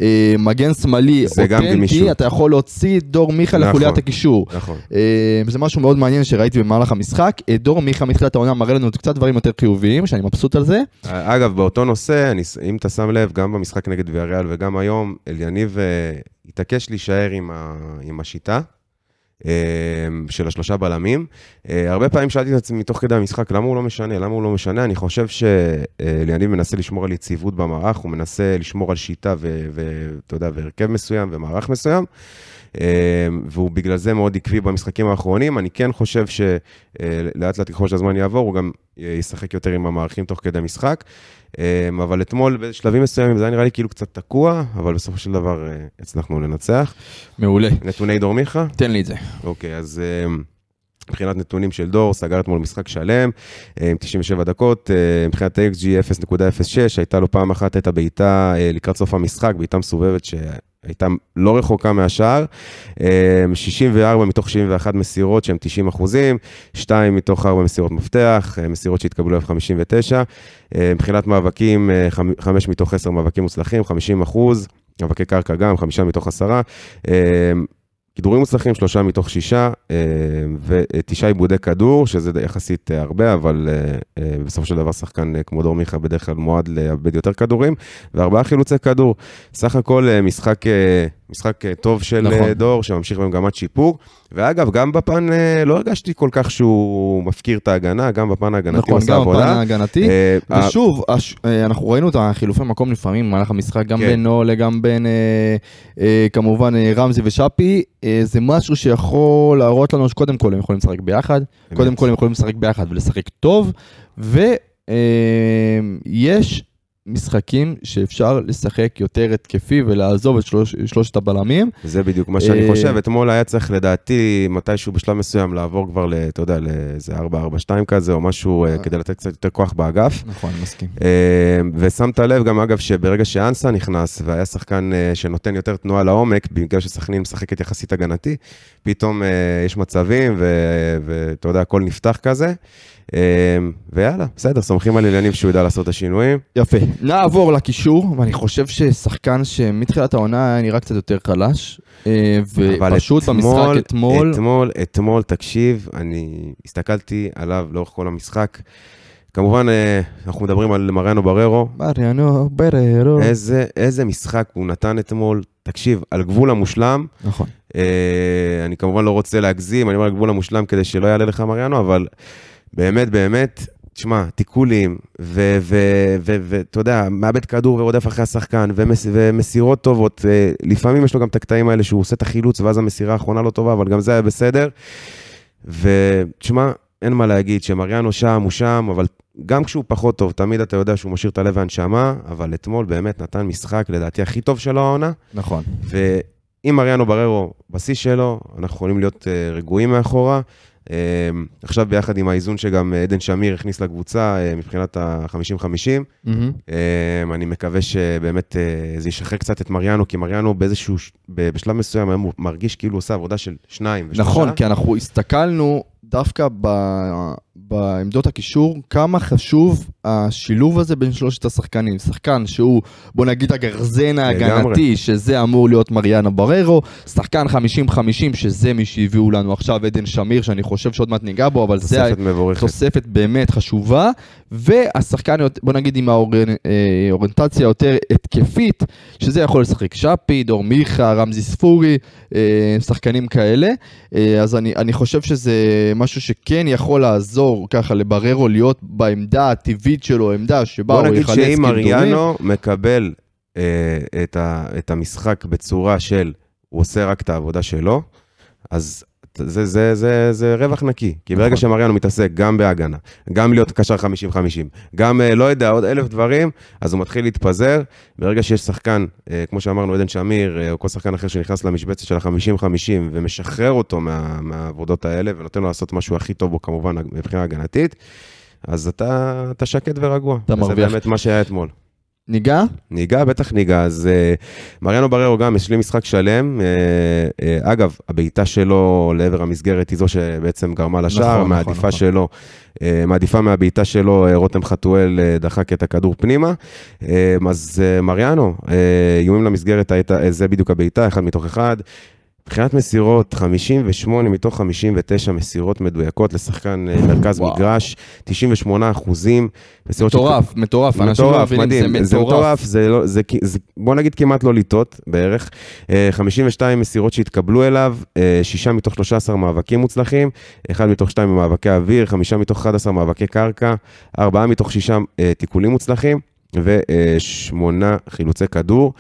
אה, מגן שמאלי אותנטי. אתה יכול להוציא את דור מיכה נכון. לחוליית הקישור. נכון. אה, זה משהו מאוד מעניין שראיתי במהלך המשחק. אה, דור מיכה מתחילת העונה מראה לנו קצת דברים יותר חיוביים, שאני מבסוט על זה. אגב, באותו נושא, אני, אם אתה שם לב, גם במשחק נגד ויאריאל וגם היום, אליניב אה, התעקש להישאר עם, ה, עם השיטה אה, של השלושה בלמים. אה, הרבה פעמים שאלתי את עצמי תוך כדי המשחק, למה הוא לא משנה? למה הוא לא משנה? אני חושב שאליניב מנסה לשמור על יציבות במערך, הוא מנסה לשמור על שיטה ואתה יודע, והרכב מסוים ומערך מסוים. אה, והוא בגלל זה מאוד עקבי במשחקים האחרונים. אני כן חושב שלאט לאט ככל שהזמן יעבור, הוא גם אה, ישחק יותר עם המערכים תוך כדי משחק. אה, אבל אתמול בשלבים מסוימים זה היה נראה לי כאילו קצת תקוע, אבל בסופו של דבר אה, הצלחנו לנצח. מעולה. נתוני דור מיכה? תן לי את זה. אוקיי, אז אה, מבחינת נתונים של דור, סגר אתמול משחק שלם, אה, עם 97 דקות, מבחינת XG 0.06, הייתה לו פעם אחת את הבעיטה אה, לקראת סוף המשחק, בעיטה מסובבת שהייתה לא רחוקה מהשער, אה, 64 מתוך 71 מסירות שהן 90 אחוזים, 2 מתוך 4 מסירות מפתח, אה, מסירות שהתקבלו אליו 59, אה, מבחינת מאבקים, 5 מתוך 10 מאבקים מוצלחים, 50 אחוז. מאבקי קרקע גם, חמישה מתוך עשרה. כידורים מוצלחים, שלושה מתוך שישה, אה, ותשעה עיבודי כדור, שזה יחסית אה, הרבה, אבל אה, בסופו של דבר שחקן כמו דור מיכה בדרך כלל מועד לאבד יותר כדורים, וארבעה חילוצי כדור. סך הכל משחק, משחק אה, טוב של נכון. נכון. דור, שממשיך במגמת שיפור. ואגב, גם בפן, אה, לא הרגשתי כל כך שהוא מפקיר את ההגנה, גם בפן ההגנתי נכון, עושה גם עבודה. בפן ההגנתי. אה, ושוב, הש- אה, אנחנו ראינו את החילופי מקום לפעמים במהלך המשחק, גם כן. בין נולה, גם בין אה, אה, כמובן אה, רמזי ושאפי, אה, זה משהו שיכול להראות לנו שקודם כל הם יכולים לשחק ביחד, קודם כל הם יכולים לשחק ביחד ולשחק טוב, ויש משחקים שאפשר לשחק יותר התקפי ולעזוב את שלוש, שלושת הבלמים. זה בדיוק מה שאני אה, חושב. אתמול היה צריך לדעתי, מתישהו בשלב מסוים, לעבור כבר, ל- אתה יודע, לאיזה 4-4-2 כזה, או משהו, אה, כדי לתת קצת יותר כוח באגף. נכון, מסכים. אה, ושמת לב גם, אגב, שברגע שאנסה נכנס, והיה שחקן שנותן יותר תנועה לעומק, בגלל שסכנין משחקת יחסית הגנתי, פתאום יש מצבים, ואתה יודע, הכל נפתח כזה. ויאללה, בסדר, סומכים על עניינים שהוא ידע לעשות את השינויים. יפה. נעבור לקישור, ואני חושב ששחקן שמתחילת העונה היה נראה קצת יותר חלש, אה, ופשוט במשחק אתמול, אתמול, אתמול, תקשיב, אני הסתכלתי עליו לאורך כל המשחק. כמובן, אה, אנחנו מדברים על מריאנו בררו, מריאנו בררו. איזה, איזה משחק הוא נתן אתמול. תקשיב, על גבול המושלם, נכון. אה, אני כמובן לא רוצה להגזים, אני אומר על גבול המושלם כדי שלא יעלה לך מריאנו, אבל באמת, באמת, תשמע, תיקולים, ואתה יודע, מאבד כדור ורודף אחרי השחקן, ומס, ומסירות טובות, אה, לפעמים יש לו גם את הקטעים האלה שהוא עושה את החילוץ, ואז המסירה האחרונה לא טובה, אבל גם זה היה בסדר. ותשמע, אין מה להגיד, שמריאנו שם, הוא שם, אבל גם כשהוא פחות טוב, תמיד אתה יודע שהוא משאיר את הלב והנשמה, אבל אתמול באמת נתן משחק, לדעתי, הכי טוב שלו העונה. נכון. ואם מריאנו בררו בשיא שלו, אנחנו יכולים להיות אה, רגועים מאחורה. אה, עכשיו ביחד עם האיזון שגם עדן שמיר הכניס לקבוצה אה, מבחינת ה-50-50, מהמם. אה, אני מקווה שבאמת אה, זה ישחרר קצת את מריאנו, כי מריאנו באיזשהו, בשלב מסוים היום הוא מרגיש כאילו הוא עושה עבודה של שניים. נכון, כי אנחנו הסתכלנו דווקא ב- בעמדות הקישור, כמה חשוב השילוב הזה בין שלושת השחקנים. שחקן שהוא, בוא נגיד, הגרזן ההגנתי, שזה אמור להיות מריאנה בררו, שחקן 50-50, שזה מי שהביאו לנו עכשיו, עדן שמיר, שאני חושב שעוד מעט ניגע בו, אבל זה תוספת מבורכת. תוספת באמת חשובה, והשחקן, בוא נגיד עם האוריינטציה יותר התקפית, שזה יכול לשחק שפי, דור מיכה, רמזי ספורי, אה, שחקנים כאלה, אה, אז אני, אני חושב שזה משהו שכן יכול לעזור ככה לבררו להיות בעמדה הטבעית שלו, עמדה שבה בוא הוא נגיד יחלץ שאם כדורים. מריאנו מקבל אה, את, ה, את המשחק בצורה של הוא עושה רק את העבודה שלו, אז זה, זה, זה, זה רווח נקי. כי ברגע נכון. שמריאנו מתעסק גם בהגנה, גם להיות קשר 50-50, גם, אה, לא יודע, עוד אלף דברים, אז הוא מתחיל להתפזר. ברגע שיש שחקן, אה, כמו שאמרנו, עדן שמיר, אה, או כל שחקן אחר שנכנס למשבצת של ה-50-50 ומשחרר אותו מה, מהעבודות האלה, ונותן לו לעשות משהו הכי טוב בו, כמובן, מבחינה הגנתית, אז אתה, אתה שקט ורגוע. אתה מרוויח. באמת מה שהיה אתמול. ניגע? ניגע, בטח ניגע. אז uh, מריאנו בררו גם השלים משחק שלם. Uh, uh, אגב, הבעיטה שלו לעבר המסגרת היא זו שבעצם גרמה לשער, נכון, מעדיפה נכון, נכון. שלו, uh, מעדיפה מהבעיטה שלו, uh, רותם חתואל uh, דחק את הכדור פנימה. Uh, אז uh, מריאנו, uh, איומים למסגרת, הייתה, uh, זה בדיוק הבעיטה, אחד מתוך אחד. מבחינת מסירות, 58 מתוך 59 מסירות מדויקות לשחקן אה, מרכז וואו. מגרש, 98 אחוזים. מסירות מטורף, מטורף, אנשים לא מטורף, מבינים, מדהים, זה מטורף, זה לא, זה, זה, בוא נגיד כמעט לא לטעות בערך. אה, 52 מסירות שהתקבלו אליו, אה, שישה מתוך 13 מאבקים מוצלחים, אחד מתוך שתיים במאבקי אוויר, חמישה מתוך 11 מאבקי קרקע, ארבעה מתוך שישה אה, תיקולים מוצלחים, ושמונה חילוצי כדור.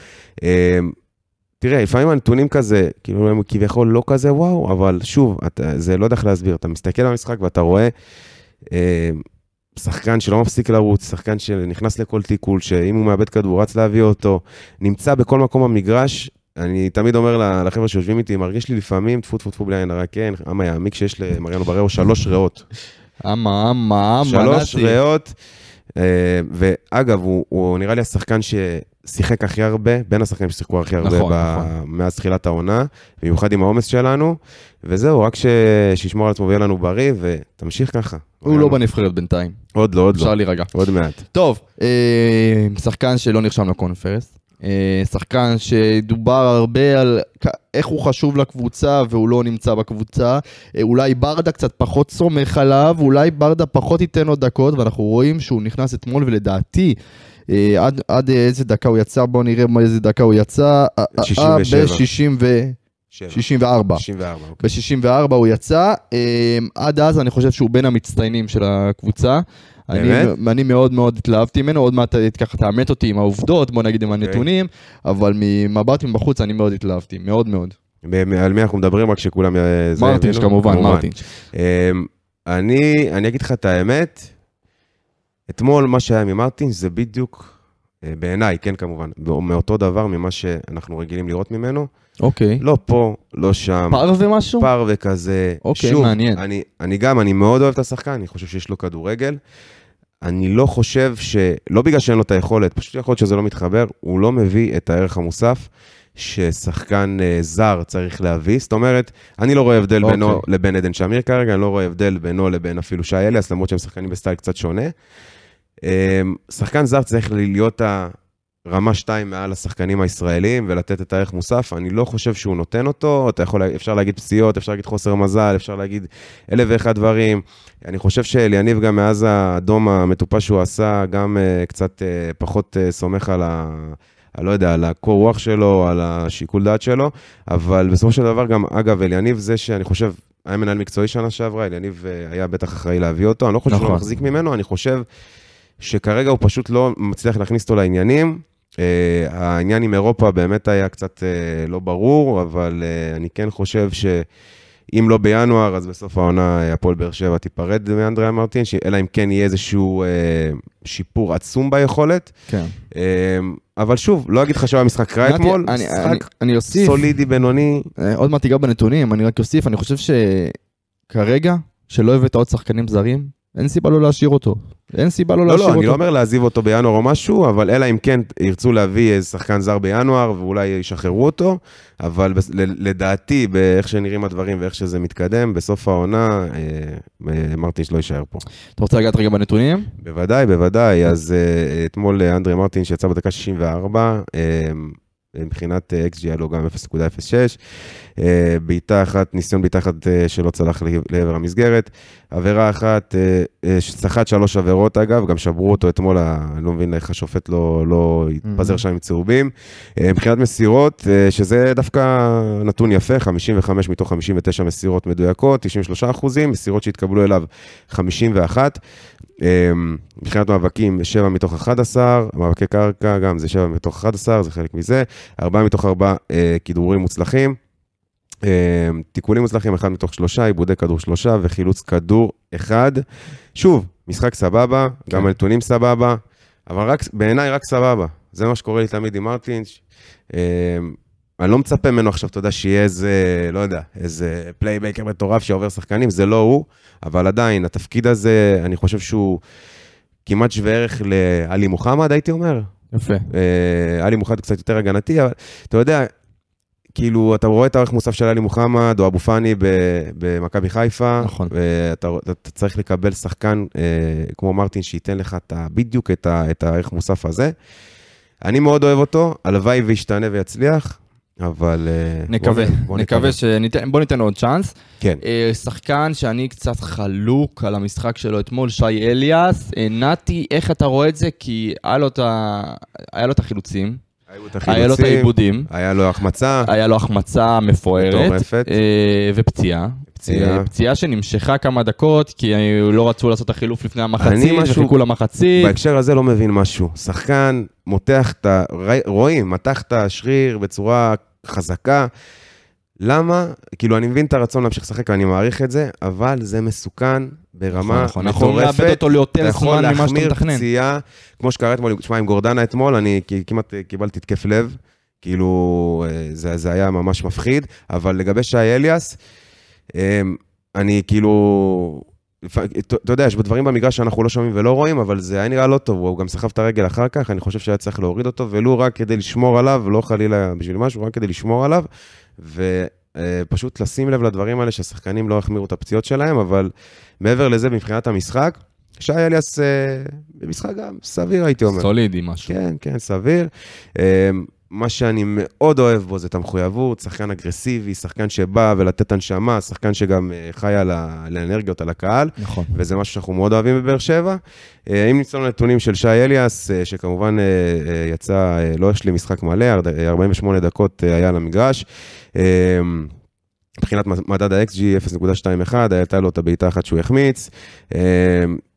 אה, תראה, לפעמים הנתונים כזה, כאילו הם כביכול לא כזה וואו, אבל שוב, אתה, זה לא יודע איך להסביר. אתה מסתכל על המשחק ואתה רואה אה, שחקן שלא מפסיק לרוץ, שחקן שנכנס לכל תיקול, שאם הוא מאבד כדור, רץ להביא אותו, נמצא בכל מקום במגרש. אני תמיד אומר לחבר'ה שיושבים איתי, מרגיש לי לפעמים, טפו טפו טפו בלי עין הרע, כן, אמה יעמיק שיש למריאנו בררו שלוש ריאות. אמה, אמה, אמה, שלוש. ריאות. אה, ואגב, הוא, הוא נראה לי השחקן ששיחק הכי הרבה, בין השחקנים ששיחקו הכי הרבה נכון, ב... נכון. מאז תחילת העונה, במיוחד עם העומס שלנו, וזהו, רק ש... שישמור על עצמו ויהיה לנו בריא, ותמשיך ככה. הוא לא בנבחרת בינתיים, עוד לא, עוד לא. אפשר להירגע. עוד מעט. טוב, אה, שחקן שלא נרשם לקונפרס, אה, שחקן שדובר הרבה על איך הוא חשוב לקבוצה והוא לא נמצא בקבוצה, אה, אולי ברדה קצת פחות סומך עליו, אולי ברדה פחות ייתן לו דקות, ואנחנו רואים שהוא נכנס אתמול ולדעתי... אה, עד, עד איזה דקה הוא יצא, בואו נראה איזה דקה הוא יצא. אה, אה, 67. ב-64. שבע. 64. 64, אוקיי. ב-64 הוא יצא, אה, עד אז אני חושב שהוא בין המצטיינים של הקבוצה. אני, באמת? אני מאוד מאוד התלהבתי ממנו, עוד מעט אה, ככה תאמת אותי עם העובדות, בוא נגיד עם אוקיי. הנתונים, אבל ממבט מבחוץ אני מאוד התלהבתי, מאוד מאוד. על מי אנחנו מדברים, רק שכולם... מרטינש? כמובן, מרטינש. אמ, אני, אני אגיד לך את האמת, אתמול מה שהיה ממרטינס זה בדיוק, אה, בעיניי, כן כמובן, מאותו דבר ממה שאנחנו רגילים לראות ממנו. אוקיי. לא פה, לא שם, פר ומשהו? פר וכזה. אוקיי, שוב, מעניין. אני, אני גם, אני מאוד אוהב את השחקן, אני חושב שיש לו כדורגל. אני לא חושב ש... לא בגלל שאין לו את היכולת, פשוט יכול להיות שזה לא מתחבר, הוא לא מביא את הערך המוסף ששחקן אה, זר צריך להביא. זאת אומרת, אני לא רואה הבדל אוקיי. בינו לבין עדן שמיר כרגע, אני לא רואה הבדל בינו לבין אפילו שי אליאס, למרות שהם שחקנים בסטייל קצת שונה. אה, שחקן זר צריך להיות הרמה 2 מעל השחקנים הישראלים ולתת את הערך מוסף. אני לא חושב שהוא נותן אותו, אתה יכול, אפשר להגיד פציעות, אפשר להגיד חוסר מזל, אפשר להגיד אלף ואחד דברים. אני חושב שאליניב גם מאז האדום המטופש שהוא עשה, גם uh, קצת uh, פחות uh, סומך על ה... על, לא יודע, על הקור רוח שלו, על השיקול דעת שלו, אבל בסופו של דבר גם, אגב, אליניב זה שאני חושב, היה מנהל מקצועי שנה שעברה, אליניב אה, היה בטח אחראי להביא אותו, אני לא חושב שהוא נכון. לא מחזיק ממנו, אני חושב שכרגע הוא פשוט לא מצליח להכניס אותו לעניינים. Uh, העניין עם אירופה באמת היה קצת uh, לא ברור, אבל uh, אני כן חושב שאם לא בינואר, אז בסוף העונה הפועל באר שבע תיפרד מאנדריה מרטין, אלא אם כן יהיה איזשהו uh, שיפור עצום ביכולת. כן. Uh, אבל שוב, לא אגיד לך שהיה משחק רע אתמול, משחק סולידי, בינוני. אה, עוד מעט תיגע בנתונים, אני רק אוסיף, אני חושב שכרגע, שלא הבאת עוד שחקנים זרים, אין סיבה לא להשאיר אותו. אין סיבה לא לא, להשאיר לא, אותו. אני לא אומר להעזיב אותו בינואר או משהו, אבל אלא אם כן ירצו להביא איזה שחקן זר בינואר ואולי ישחררו אותו, אבל ל- לדעתי, באיך שנראים הדברים ואיך שזה מתקדם, בסוף העונה, אה, אה, מרטינש לא יישאר פה. אתה רוצה לגעת רגע בנתונים? בוודאי, בוודאי. אז אה, אתמול אה, אנדרי מרטין שיצא בדקה 64, אה, מבחינת אה, XG היה לו גם 0.06. אה, בעיטה אחת, ניסיון בעיטה אחת אה, שלא צלח לעבר- המסגרת. עבירה אחת, סחט שלוש עבירות אגב, גם שברו אותו אתמול, אני לא מבין איך השופט לא, לא התפזר Mhm. שם עם צהובים. מבחינת מסירות, שזה דווקא נתון יפה, 55 מתוך 59 מסירות מדויקות, 93 אחוזים, מסירות שהתקבלו אליו 51. אמ, מבחינת מאבקים, 7 מתוך 11, מאבקי קרקע גם זה 7 מתוך 11, זה חלק מזה, 4 מתוך 4 אה, כידורים מוצלחים, אה, תיקולים מוצלחים, 1 מתוך 3, עיבודי כדור 3 וחילוץ כדור 1. שוב, משחק סבבה, גם כן. הנתונים סבבה, אבל רק, בעיניי רק סבבה. זה מה שקורה לי תמיד עם מרטינש. אה, אני לא מצפה ממנו עכשיו, אתה יודע, שיהיה איזה, לא יודע, איזה playmaker מטורף שעובר שחקנים, זה לא הוא, אבל עדיין, התפקיד הזה, אני חושב שהוא כמעט שווה ערך לעלי מוחמד, הייתי אומר. יפה. אה, עלי מוחמד קצת יותר הגנתי, אבל אתה יודע, כאילו, אתה רואה את הערך מוסף של עלי מוחמד או אבו פאני במכבי חיפה, נכון. ואתה אתה צריך לקבל שחקן אה, כמו מרטין שייתן לך את ה- בדיוק את, ה, את הערך מוסף הזה. אני מאוד אוהב אותו, הלוואי וישתנה ויצליח, אבל... אה, נקווה, בוא, בוא נקווה שניתן, בוא ניתן לו עוד צ'אנס. כן. אה, שחקן שאני קצת חלוק על המשחק שלו אתמול, שי אליאס. אה, נתי, איך אתה רואה את זה? כי היה לו את ה- היה לו את החילוצים, היה לו את העיבודים, היה לו החמצה, היה לו החמצה מפוארת, מטורפת. אה, ופציעה. פציעה. אה, פציעה שנמשכה כמה דקות, כי אה, לא רצו לעשות את החילוף לפני המחצית, וחיכו למחצית. בהקשר הזה לא מבין משהו. שחקן מותח את ה... רואים, מתח את השריר בצורה חזקה. למה? כאילו, אני מבין את הרצון להמשיך לשחק, ואני מעריך את זה, אבל זה מסוכן ברמה נכון, אנחנו יכולים מטורפת. לאבד אותו ליותר אתה יכול זמן ממה שאתה להחמיר מתכנן. פציעה, כמו שקרה אתמול, תשמע, עם גורדנה אתמול, אני כמעט קיבלתי התקף לב, כאילו, אה, זה, זה היה ממש מפחיד, אבל לגבי שי אליאס, אה, אני כאילו... אתה אתה יודע, יש דברים במגרש שאנחנו לא שומעים ולא רואים, אבל זה היה נראה לא טוב, הוא גם סחב את הרגל אחר כך, אני חושב שהיה צריך להוריד אותו, ולו רק כדי לשמור עליו, לא חלילה בשביל משהו, רק כדי לשמור עליו, ופשוט לשים לב לדברים האלה, שהשחקנים לא יחמירו את הפציעות שלהם, אבל מעבר לזה, מבחינת המשחק, שי אליאס, אה, במשחק גם סביר, הייתי אומר. סולידי משהו. כן, כן, סביר. מה שאני מאוד אוהב בו זה את המחויבות, שחקן אגרסיבי, שחקן שבא ולתת הנשמה, שחקן שגם אה, חי על האנרגיות, על הקהל, נכון. וזה משהו שאנחנו מאוד אוהבים בבאר שבע. אה, אם נצלול לנתונים של שי אליאס, אה, שכמובן יצא, לא השלים משחק מלא, ארד- אה, 48 דקות היה על המגרש. מבחינת מדד ה-XG 0.21, הייתה לו את הבעיטה האחת שהוא החמיץ.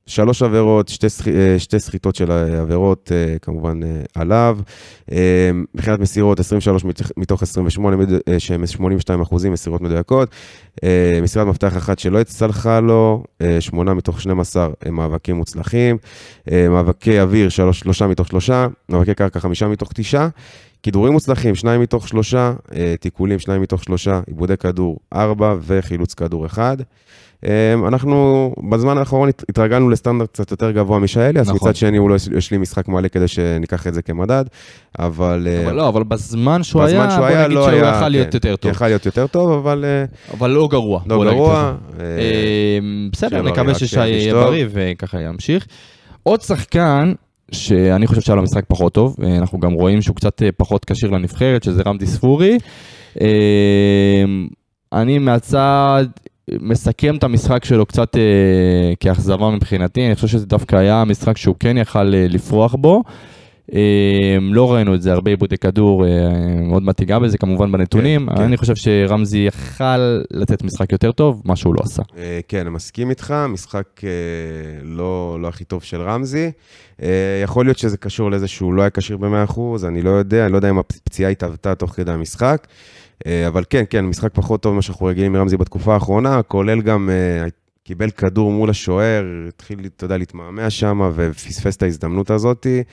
שלוש עבירות, שתי, אה, שתי סחיטות של עבירות, אה, כמובן אה, עליו. מבחינת מסירות, 23 מתוך- מתוך 28, מד- אה, שהם 82 אחוזים מסירות מדויקות. מסירת מפתח אחת שלא הצלחה לו, שמונה מתוך 12 הם מאבקים מוצלחים. מאבקי אוויר, שלוש, שלושה מתוך שלושה. מאבקי קרקע, חמישה מתוך תשעה. כידורים מוצלחים, שניים מתוך שלושה, אה, תיקולים, שניים מתוך שלושה, עיבודי כדור, ארבע, וחילוץ כדור אחד. אה, אנחנו בזמן האחרון הת- התרגלנו לסטנדרט קצת יותר גבוה משאלי, אז נכון. מצד שני הוא לא לי משחק מלא כדי שניקח את זה כמדד, אבל... אה, אבל לא, אבל בזמן שהוא בזמן היה, שהוא בוא היה, נגיד לא שהוא היה, יכל להיות כן, יותר טוב. יכל להיות יותר טוב, אבל אבל לא גרוע. לא גרוע. בסדר, נקווה ששי יהיה. בריא וככה ימשיך. עוד שחקן שאני חושב שהיה לו משחק פחות טוב, אה, אנחנו גם רואים שהוא קצת אה, פחות כשיר לנבחרת, שזה רמדי ספורי. אה, אני מהצד מסכם את המשחק שלו קצת כאכזבה מבחינתי, אני חושב שזה דווקא היה משחק שהוא כן יכל לפרוח בו. אה, לא ראינו את זה, הרבה עיבודי כדור, אה, עוד מעט תיגע בזה כמובן בנתונים. כן, כן. אני חושב שרמזי יכל לתת משחק יותר טוב, מה שהוא לא עשה. אה, כן, אני מסכים איתך, משחק אה, לא, לא הכי טוב של רמזי. יכול להיות שזה קשור לזה שהוא לא היה כשיר ב-100%, אני לא יודע, אני לא יודע אם הפציעה התהוותה תוך כדי המשחק. אבל כן, כן, משחק פחות טוב ממה שאנחנו רגילים מרמזי בתקופה האחרונה, כולל גם קיבל כדור מול השוער, התחיל, אתה יודע, להתמהמה שם ופספס את ההזדמנות הזאתי.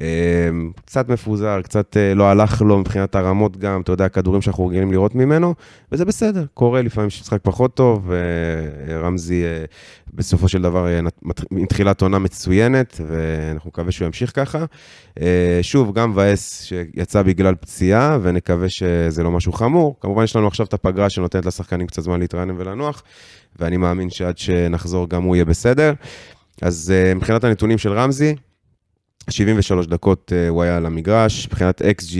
אה, קצת מפוזר, קצת אה, לא הלך לו מבחינת הרמות גם, אתה יודע, הכדורים שאנחנו רגילים לראות ממנו, וזה בסדר, קורה לפעמים שמשחק פחות טוב, ורמזי אה, בסופו של דבר אה, עם תחילת עונה מצוינת, ואנחנו מקווה שהוא ימשיך ככה. אה, שוב, גם מבאס שיצא בגלל פציעה, ונקווה שזה לא משהו חמור. כמובן, יש לנו עכשיו את הפגרה שנותנת לשחקנים קצת זמן להתרענן ולנוח, ואני מאמין שעד שנחזור גם הוא יהיה בסדר. אז אה, מבחינת הנתונים של רמזי, 73 דקות אה, הוא היה על המגרש, מבחינת XG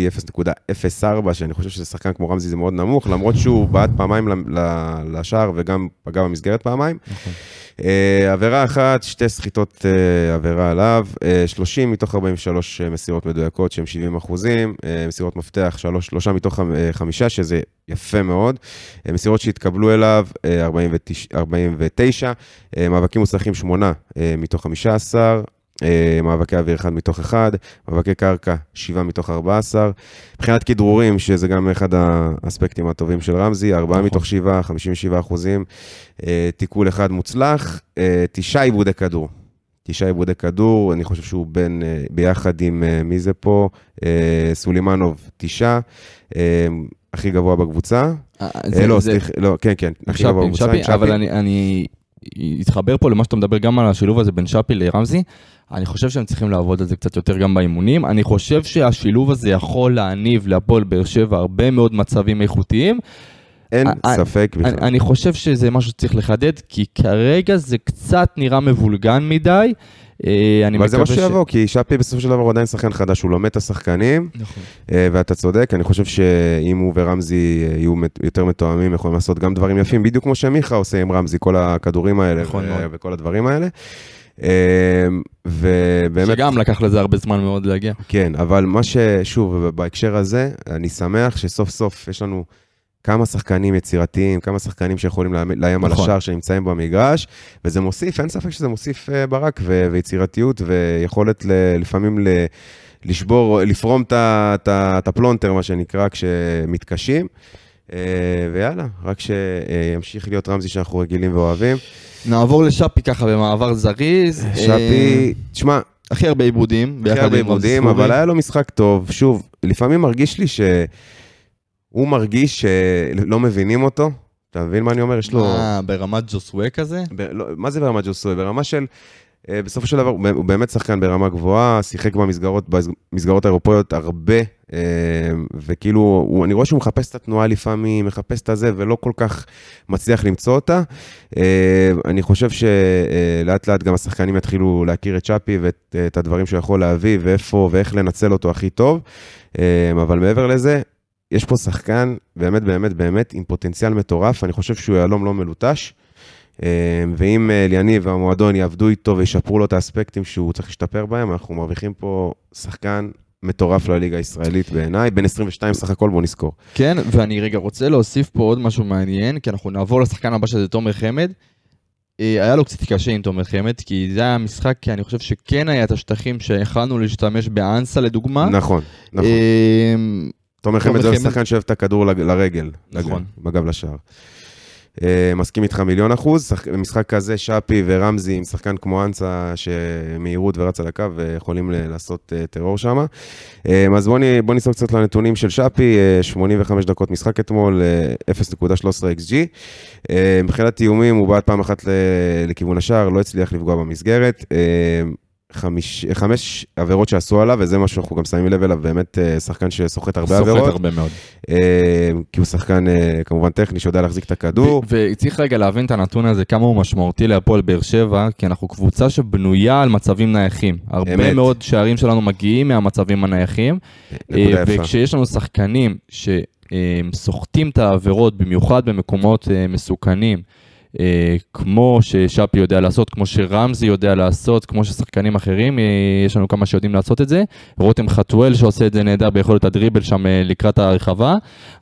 0.04, שאני חושב שזה שחקן כמו רמזי זה מאוד נמוך, למרות שהוא בעט פעמיים לשער וגם פגע במסגרת פעמיים. אה, עבירה אחת, שתי סחיטות אה, עבירה עליו, אה, 30 מתוך 43 מסירות מדויקות, שהם 70 אחוזים, מסירות מפתח, שלוש, שלושה מתוך חמ- אה, חמישה, שזה יפה מאוד. מסירות שהתקבלו אליו, אה, 49, 49 אה, מאבקים מוצלחים, שמונה אה, מתוך 15, אה, מאבקי אוויר אחד מתוך אחד, מאבקי קרקע, שבעה מתוך 14. מבחינת כדרורים, שזה גם אחד האספקטים הטובים של רמזי, ארבעה נכון. מתוך שבעה, 57 אחוזים. אה, תיקול אחד מוצלח, אה, תשעה עיבודי כדור. תשעה עיבודי כדור, אני חושב שהוא בין, אה, ביחד עם, אה, מי זה פה? אה, סולימנוב, תשעה. אה, הכי גבוה בקבוצה. אה, אה, זה- לא, זה- סליחה, לא, כן, כן, הכי גבוה בקבוצה. שפי, שפי. אבל אני, אני אתחבר פה למה שאתה מדבר גם על השילוב הזה בין שפי לרמזי. אני חושב שהם צריכים לעבוד על זה קצת יותר גם באימונים. אני חושב שהשילוב הזה יכול להניב להפועל באר שבע הרבה מאוד מצבים איכותיים. אין אה, ספק בכלל. אני, אני חושב שזה משהו שצריך לחדד, כי כרגע זה קצת נראה מבולגן מדי. אה, אני אבל זה מה שיבוא, כי שפי בסופו של דבר הוא עדיין שחקן חדש, הוא לומד את השחקנים, נכון. אה, ואתה צודק, אני חושב שאם הוא ורמזי אה, יהיו יותר מתואמים, יכולים לעשות גם דברים יפים, בדיוק כמו שמיכה עושה עם רמזי, כל הכדורים האלה נכון ו-. וכל הדברים האלה. אה, ובאמת, שגם לקח לזה הרבה זמן מאוד להגיע. כן, אבל מה ששוב, בהקשר הזה, אני שמח שסוף סוף יש לנו כמה שחקנים יצירתיים, כמה שחקנים שיכולים לאיים- לאיים על נכון. השער שנמצאים במגרש, וזה מוסיף, אין ספק שזה מוסיף אה, ברק ו- ויצירתיות ויכולת ל- לפעמים ל... לשבור, לפרום את הפלונטר, מה שנקרא, כשמתקשים. אה, ויאללה, רק שימשיך להיות רמזי שאנחנו רגילים ואוהבים. נעבור לשאפי ככה במעבר זריז. שפי, אה, תשמע, הכי הרבה עיבודים. הכי הרבה עיבודים. אבל היה לו משחק טוב. שוב, לפעמים מרגיש לי שהוא מרגיש שלא מבינים אותו. אתה מבין מה אני אומר? יש לו... אה, ברמת ג'וסווה כזה? ב- לא, מה זה ברמת ג'וסוי? ברמה של... אה, בסופו של דבר, הוא באמת שחקן ברמה גבוהה, שיחק במסגרות, במסגרות האירופאיות הרבה, אה, וכאילו, הוא, אני רואה שהוא מחפש את התנועה לפעמים, מחפש את הזה, ולא כל כך מצליח למצוא אותה. אה, אני חושב שלאט לאט גם השחקנים יתחילו להכיר את צ'אפי ואת את הדברים שהוא יכול להביא, ואיפה ואיך לנצל אותו הכי טוב. אבל מעבר לזה, יש פה שחקן באמת באמת באמת עם פוטנציאל מטורף, אני חושב שהוא יהלום לא מלוטש. אה, ואם אה, אליניב והמועדון יעבדו איתו וישפרו לו את האספקטים שהוא צריך להשתפר בהם, אנחנו מרוויחים פה שחקן מטורף לליגה הישראלית בעיניי, בן 22 סך הכל, בוא נזכור. כן, ואני רגע רוצה להוסיף פה עוד משהו מעניין, כי אנחנו נעבור לשחקן הבא שזה תומר חמד. אה, היה לו קצת קשה עם תומר חמד, כי זה היה משחק, כי אני חושב שכן היה את השטחים שיכלנו להשתמש באנסה לדוגמה. נכון, נכון. אה, תומר חמד זה שחקן שאוהב את הכדור לרגל, נכון. לגב, בגב לשער. אה, מסכים איתך מיליון אחוז, שח- במשחק כזה שפי ורמזי עם שחקן כמו אנסה שמהירות ורץ על הקו ויכולים ל- לעשות אה, טרור שם. אז בואו נסתכל קצת לנתונים של שפי, אה, 85 דקות משחק אתמול, אה, 0.13 XG. אה, מבחינת איומים הוא בעט פעם אחת לכיוון השער, לא הצליח לפגוע במסגרת. חמיש, חמש עבירות שעשו עליו, וזה משהו שאנחנו גם שמים לב אליו, באמת אה, שחקן שסוחט הרבה סוחט עבירות. הרבה מאוד. אה, כי הוא שחקן אה, כמובן טכני שיודע להחזיק את הכדור. וצריך רגע להבין את הנתון הזה, כמה הוא משמעותי להפועל באר שבע, כי אנחנו קבוצה שבנויה על מצבים נייחים. הרבה אמת. מאוד שערים שלנו מגיעים מהמצבים הנייחים. וכשיש לנו שחקנים שסוחטים את העבירות, במיוחד במקומות מסוכנים, כמו ששאפי יודע לעשות, כמו שרמזי יודע לעשות, כמו ששחקנים אחרים, אה, יש לנו כמה שיודעים לעשות את זה. רותם חתואל שעושה את זה נהדר ביכולת הדריבל שם אה, לקראת הרחבה.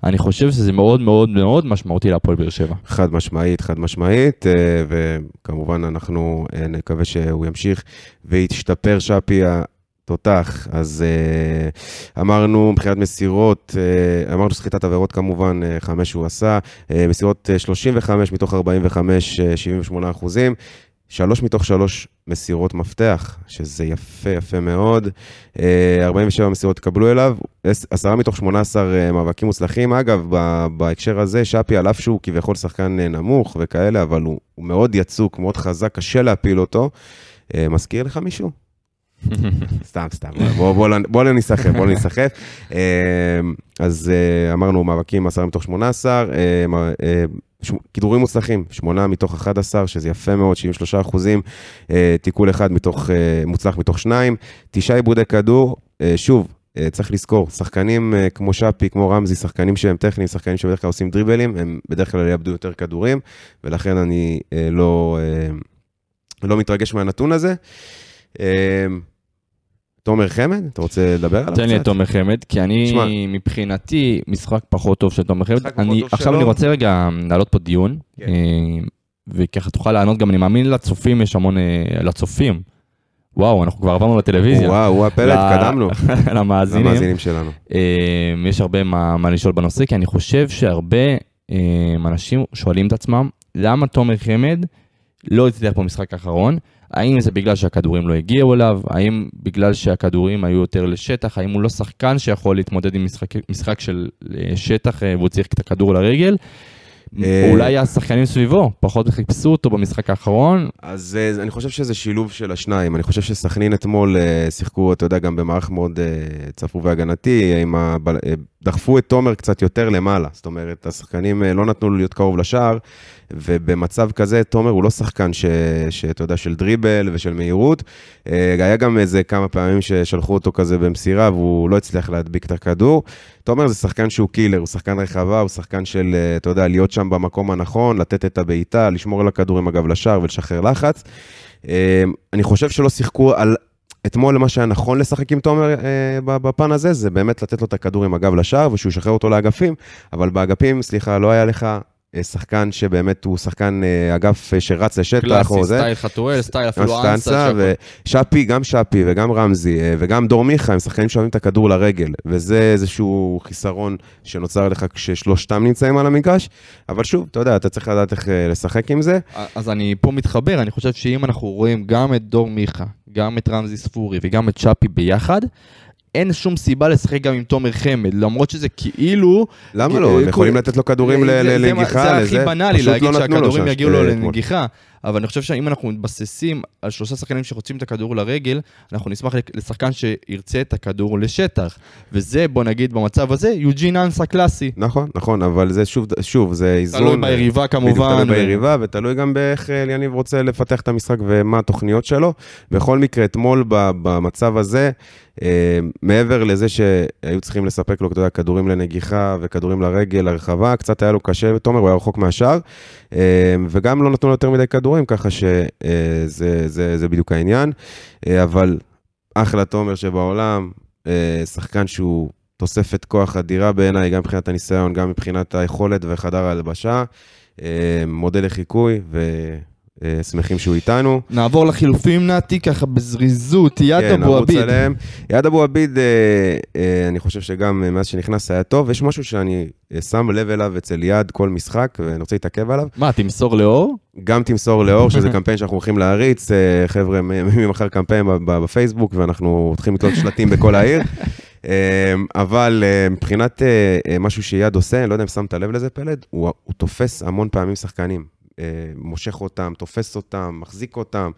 אני חושב שזה מאוד מאוד מאוד משמעותי להפועל באר שבע. חד משמעית, חד משמעית, אה, וכמובן אנחנו אה, נקווה שהוא ימשיך וישתפר שפי התותח. אז אה, אמרנו מבחינת מסירות, אה, אמרנו סחיטת עבירות כמובן, אה, חמש הוא עשה, אה, מסירות אה, 35 מתוך 45, אה, 78 אחוזים. שלוש מתוך שלוש מסירות מפתח, שזה יפה, יפה מאוד. אה, 47 מסירות התקבלו אליו, עש- עשרה מתוך 18 אה, מאבקים מוצלחים. אגב, בהקשר הזה, שפי, על אף שהוא כביכול שחקן נמוך וכאלה, אבל הוא, הוא מאוד יצוק, מאוד חזק, קשה להפיל אותו. מזכיר לך מישהו? סתם, סתם, בוא, בוא, לא- ניסחף, בוא לא ניסחף. אה, אז אה, אמרנו, מאבקים 10 מתוך 18, אה, אה, כידורים מוצלחים, 8 מתוך 11, שזה יפה מאוד, 73 אחוזים, תיקול אחד מתוך, מוצלח מתוך 2, תשעה עיבודי כדור, שוב, צריך לזכור, שחקנים כמו שפי, כמו רמזי, שחקנים שהם טכניים, שחקנים שבדרך כלל עושים דריבלים, הם בדרך כלל יאבדו יותר כדורים, ולכן אני לא, לא מתרגש מהנתון הזה. אה, תומר חמד, אתה רוצה לדבר עליו קצת? תן לי את תומר חמד, כי אני שמע. מבחינתי משחק פחות טוב של תומר חמד. אני עכשיו שלו. אני רוצה רגע להעלות פה דיון, כן. אה, וככה תוכל לענות גם, אני מאמין לצופים יש המון, אה, לצופים. וואו, אנחנו כבר עברנו לטלוויזיה. וואו, הוא הפלט, ל- התקדמנו. (laughs) למאזינים. המאזינים שלנו. אה, יש הרבה מה, מה לשאול בנושא, כי אני חושב שהרבה אנשים שואלים את עצמם, למה תומר חמד לא הצליח במשחק האחרון? האם זה בגלל שהכדורים לא הגיעו אליו? האם בגלל שהכדורים היו יותר לשטח? האם הוא לא שחקן שיכול להתמודד עם משחק, משחק של אה, שטח אה, והוא צריך את הכדור לרגל? אה, אולי השחקנים סביבו פחות חיפשו אותו במשחק האחרון. אז אני חושב שזה שילוב של השניים. אני חושב שסכנין אתמול שיחקו, אתה יודע, גם במערך מאוד צפוף והגנתי, עם ה... ב- אה, דחפו את תומר קצת יותר למעלה. זאת אומרת, השחקנים אה, לא נתנו לו להיות קרוב לשער, ובמצב כזה, תומר הוא לא שחקן ש- שאתה יודע, של דריבל ושל מהירות. אה, היה גם איזה כמה פעמים ששלחו אותו כזה במסירה, והוא לא הצליח להדביק את הכדור. תומר זה שחקן שהוא קילר, הוא שחקן רחבה, הוא שחקן של, אה, אתה יודע, להיות שם במקום הנכון, לתת את הבעיטה, לשמור על הכדור עם הגב לשער ולשחרר לחץ. אני חושב שלא שיחקו על... אתמול מה שהיה נכון לשחק עם תומר אה, בפן הזה, זה באמת לתת לו את הכדור עם הגב לשער ושהוא ישחרר אותו לאגפים, אבל באגפים, סליחה, לא היה לך אה, שחקן שבאמת הוא שחקן אה, אגף אה, שרץ לשטח, קלאסי, או זה. סטייל חתואל, סטייל אפילו אנסה. ושאפי, גם שאפי וגם רמזי וגם דור מיכה, הם שחקנים שאוהבים את הכדור לרגל, וזה איזשהו חיסרון שנוצר לך כששלושתם נמצאים על המגרש, אבל שוב, אתה יודע, אתה צריך לדעת איך לשחק עם זה. אז אני פה מתחבר, אני חושב שאם אנחנו רואים גם את דור מיכה, גם את רמזי ספורי וגם את צ'אפי ביחד, אין שום סיבה לשחק גם עם תומר חמד, למרות שזה כאילו... למה לא? הם אה, יכולים לתת לו כדורים זה מה- לנגיחה, זה. הכי בנאלי, להגיד לא שהכדורים יגיעו לו. לנגיחה, אבל אני חושב שאם אנחנו מתבססים על שלושה שחקנים שחוצים את הכדור לרגל, אנחנו נשמח לשחקן שירצה את הכדור לשטח. וזה, בוא נגיד, במצב הזה, יוג'ין אנסה קלאסי. נכון, נכון, אבל זה שוב, שוב, זה איזון. תלוי ביריבה בדיוק, כמובן. תלוי ביריבה, ותלוי גם באיך אה, אליניב רוצה לפתח את המשחק ומה התוכניות שלו. בכל מקרה, אתמול במצב הזה, אה, מעבר לזה שהיו צריכים לספק לו, אתה יודע, כדורים לנגיחה וכדורים לרגל, לרחבה, קצת היה לו קשה, תומר, הוא היה רחוק מהשאר, אה, וגם לא נתנו לו יותר מדי כדורים, ככה שזה זה, זה בדיוק העניין. אה, אבל אחלה תומר שבעולם, אה, שחקן שהוא תוספת כוח אדירה בעיניי, גם מבחינת הניסיון, גם מבחינת היכולת וחדר ההלבשה. אה, מודל לחיקוי, ושמחים שהוא איתנו. נעבור לחילופים נתי, ככה בזריזות, יד כן, אבו נרוץ עביד. עליהם. יד אבו עביד, אה, אה, אני חושב שגם אה, מאז שנכנס היה טוב. יש משהו שאני אה, שם לב אליו אצל יד כל משחק, ואני רוצה להתעכב עליו. מה, תמסור לאור? גם תמסור לאור, שזה קמפיין שאנחנו הולכים להריץ. אה, חבר'ה, ממחר קמפיין בפייסבוק, ואנחנו הולכים לתלות שלטים בכל העיר. אה, אבל אה, מבחינת אה, אה, משהו שיד עושה, אני לא יודע אם שמת לב לזה, פלד, הוא הוא תופס המון פעמים שחקנים. אה, מושך אותם, תופס אותם, מחזיק אותם.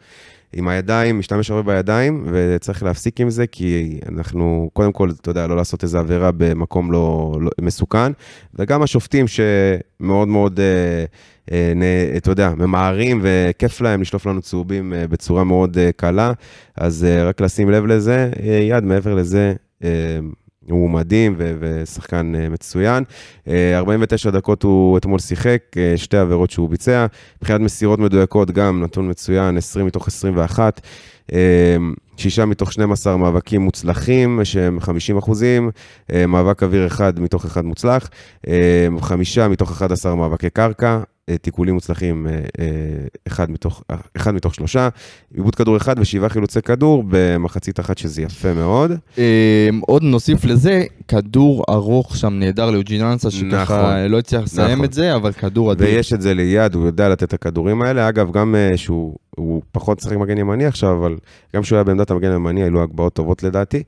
עם הידיים, משתמש הרבה בידיים, וצריך להפסיק עם זה, כי אנחנו, קודם כל, אתה יודע, לא לעשות איזו עבירה במקום לא, לא מסוכן, וגם השופטים שמאוד מאוד, אה, אה, נ, אתה יודע, ממהרים, וכיף להם לשלוף לנו צהובים אה, בצורה מאוד אה, קלה, אז אה, רק לשים לב לזה, אה, יד מעבר לזה, אה, הוא מדהים ו- ושחקן אה, מצוין. אה, 49 דקות הוא אתמול שיחק, אה, שתי עבירות שהוא ביצע. מבחינת מסירות מדויקות גם נתון מצוין, 20 מתוך 21. אה, שישה מתוך 12 מאבקים מוצלחים, שהם 50 אחוזים, אה, מאבק אוויר אחד מתוך אחד מוצלח, אה, חמישה מתוך 11 מאבקי קרקע, אה, תיקולים מוצלחים, אה, אה, אחד מתוך, אחד מתוך שלושה, עיבוד כדור אחד ושבעה חילוצי כדור במחצית אחת, שזה יפה מאוד. אה, עוד נוסיף לזה, כדור ארוך שם נהדר ליוג'ין אנסה, שככה נכון, לא הצליח לסיים נכון. את זה, אבל כדור אדיר. ויש את זה ליד, הוא יודע לתת את הכדורים האלה. אגב, גם אה, שהוא הוא פחות משחק מגן ימני עכשיו, אבל גם כשהוא היה בעמדת המגן הימני, היו הגבהות טובות לדעתי.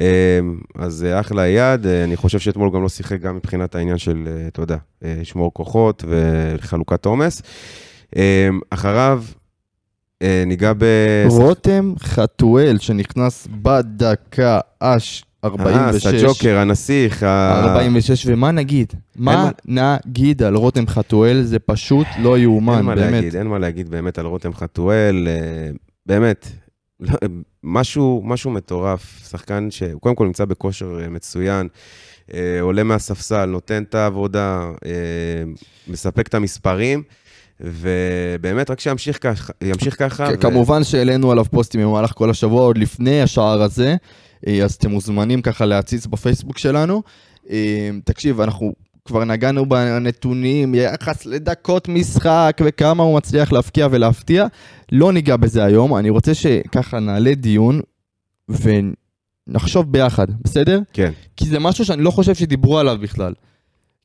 אה, אז אה, אחלה יד, אה, אני חושב שאתמול גם לא שיחק גם מבחינת העניין של, אה, אתה יודע, לשמור כוחות וחלוקת עומס. אה, אחריו, ניגע ב... רותם חתואל, שנכנס בדקה אש אה, 46. סג'וקר, הנסיך. ה- 46, ומה נגיד? מה נגיד על רותם חתואל? זה פשוט לא אין יאומן, מה באמת. להגיד, אין מה להגיד באמת על רותם חתואל, אה, באמת, לא, משהו, משהו מטורף, שחקן שהוא קודם כל נמצא בכושר אה, מצוין, אה, עולה מהספסל, נותן את העבודה, אה, מספק את המספרים, ובאמת רק שימשיך ככה, ימשיך ככה. ו- כמובן שהעלינו עליו פוסטים במהלך כל השבוע, עוד לפני השער הזה, אה, אז אתם מוזמנים ככה להציץ בפייסבוק שלנו. אה, תקשיב, אנחנו כבר נגענו בנתונים, יחס לדקות משחק וכמה הוא מצליח להפקיע ולהפתיע. לא ניגע בזה היום, אני רוצה שככה נעלה דיון ונחשוב ביחד, בסדר? כן, כי זה משהו שאני לא חושב שדיברו עליו בכלל.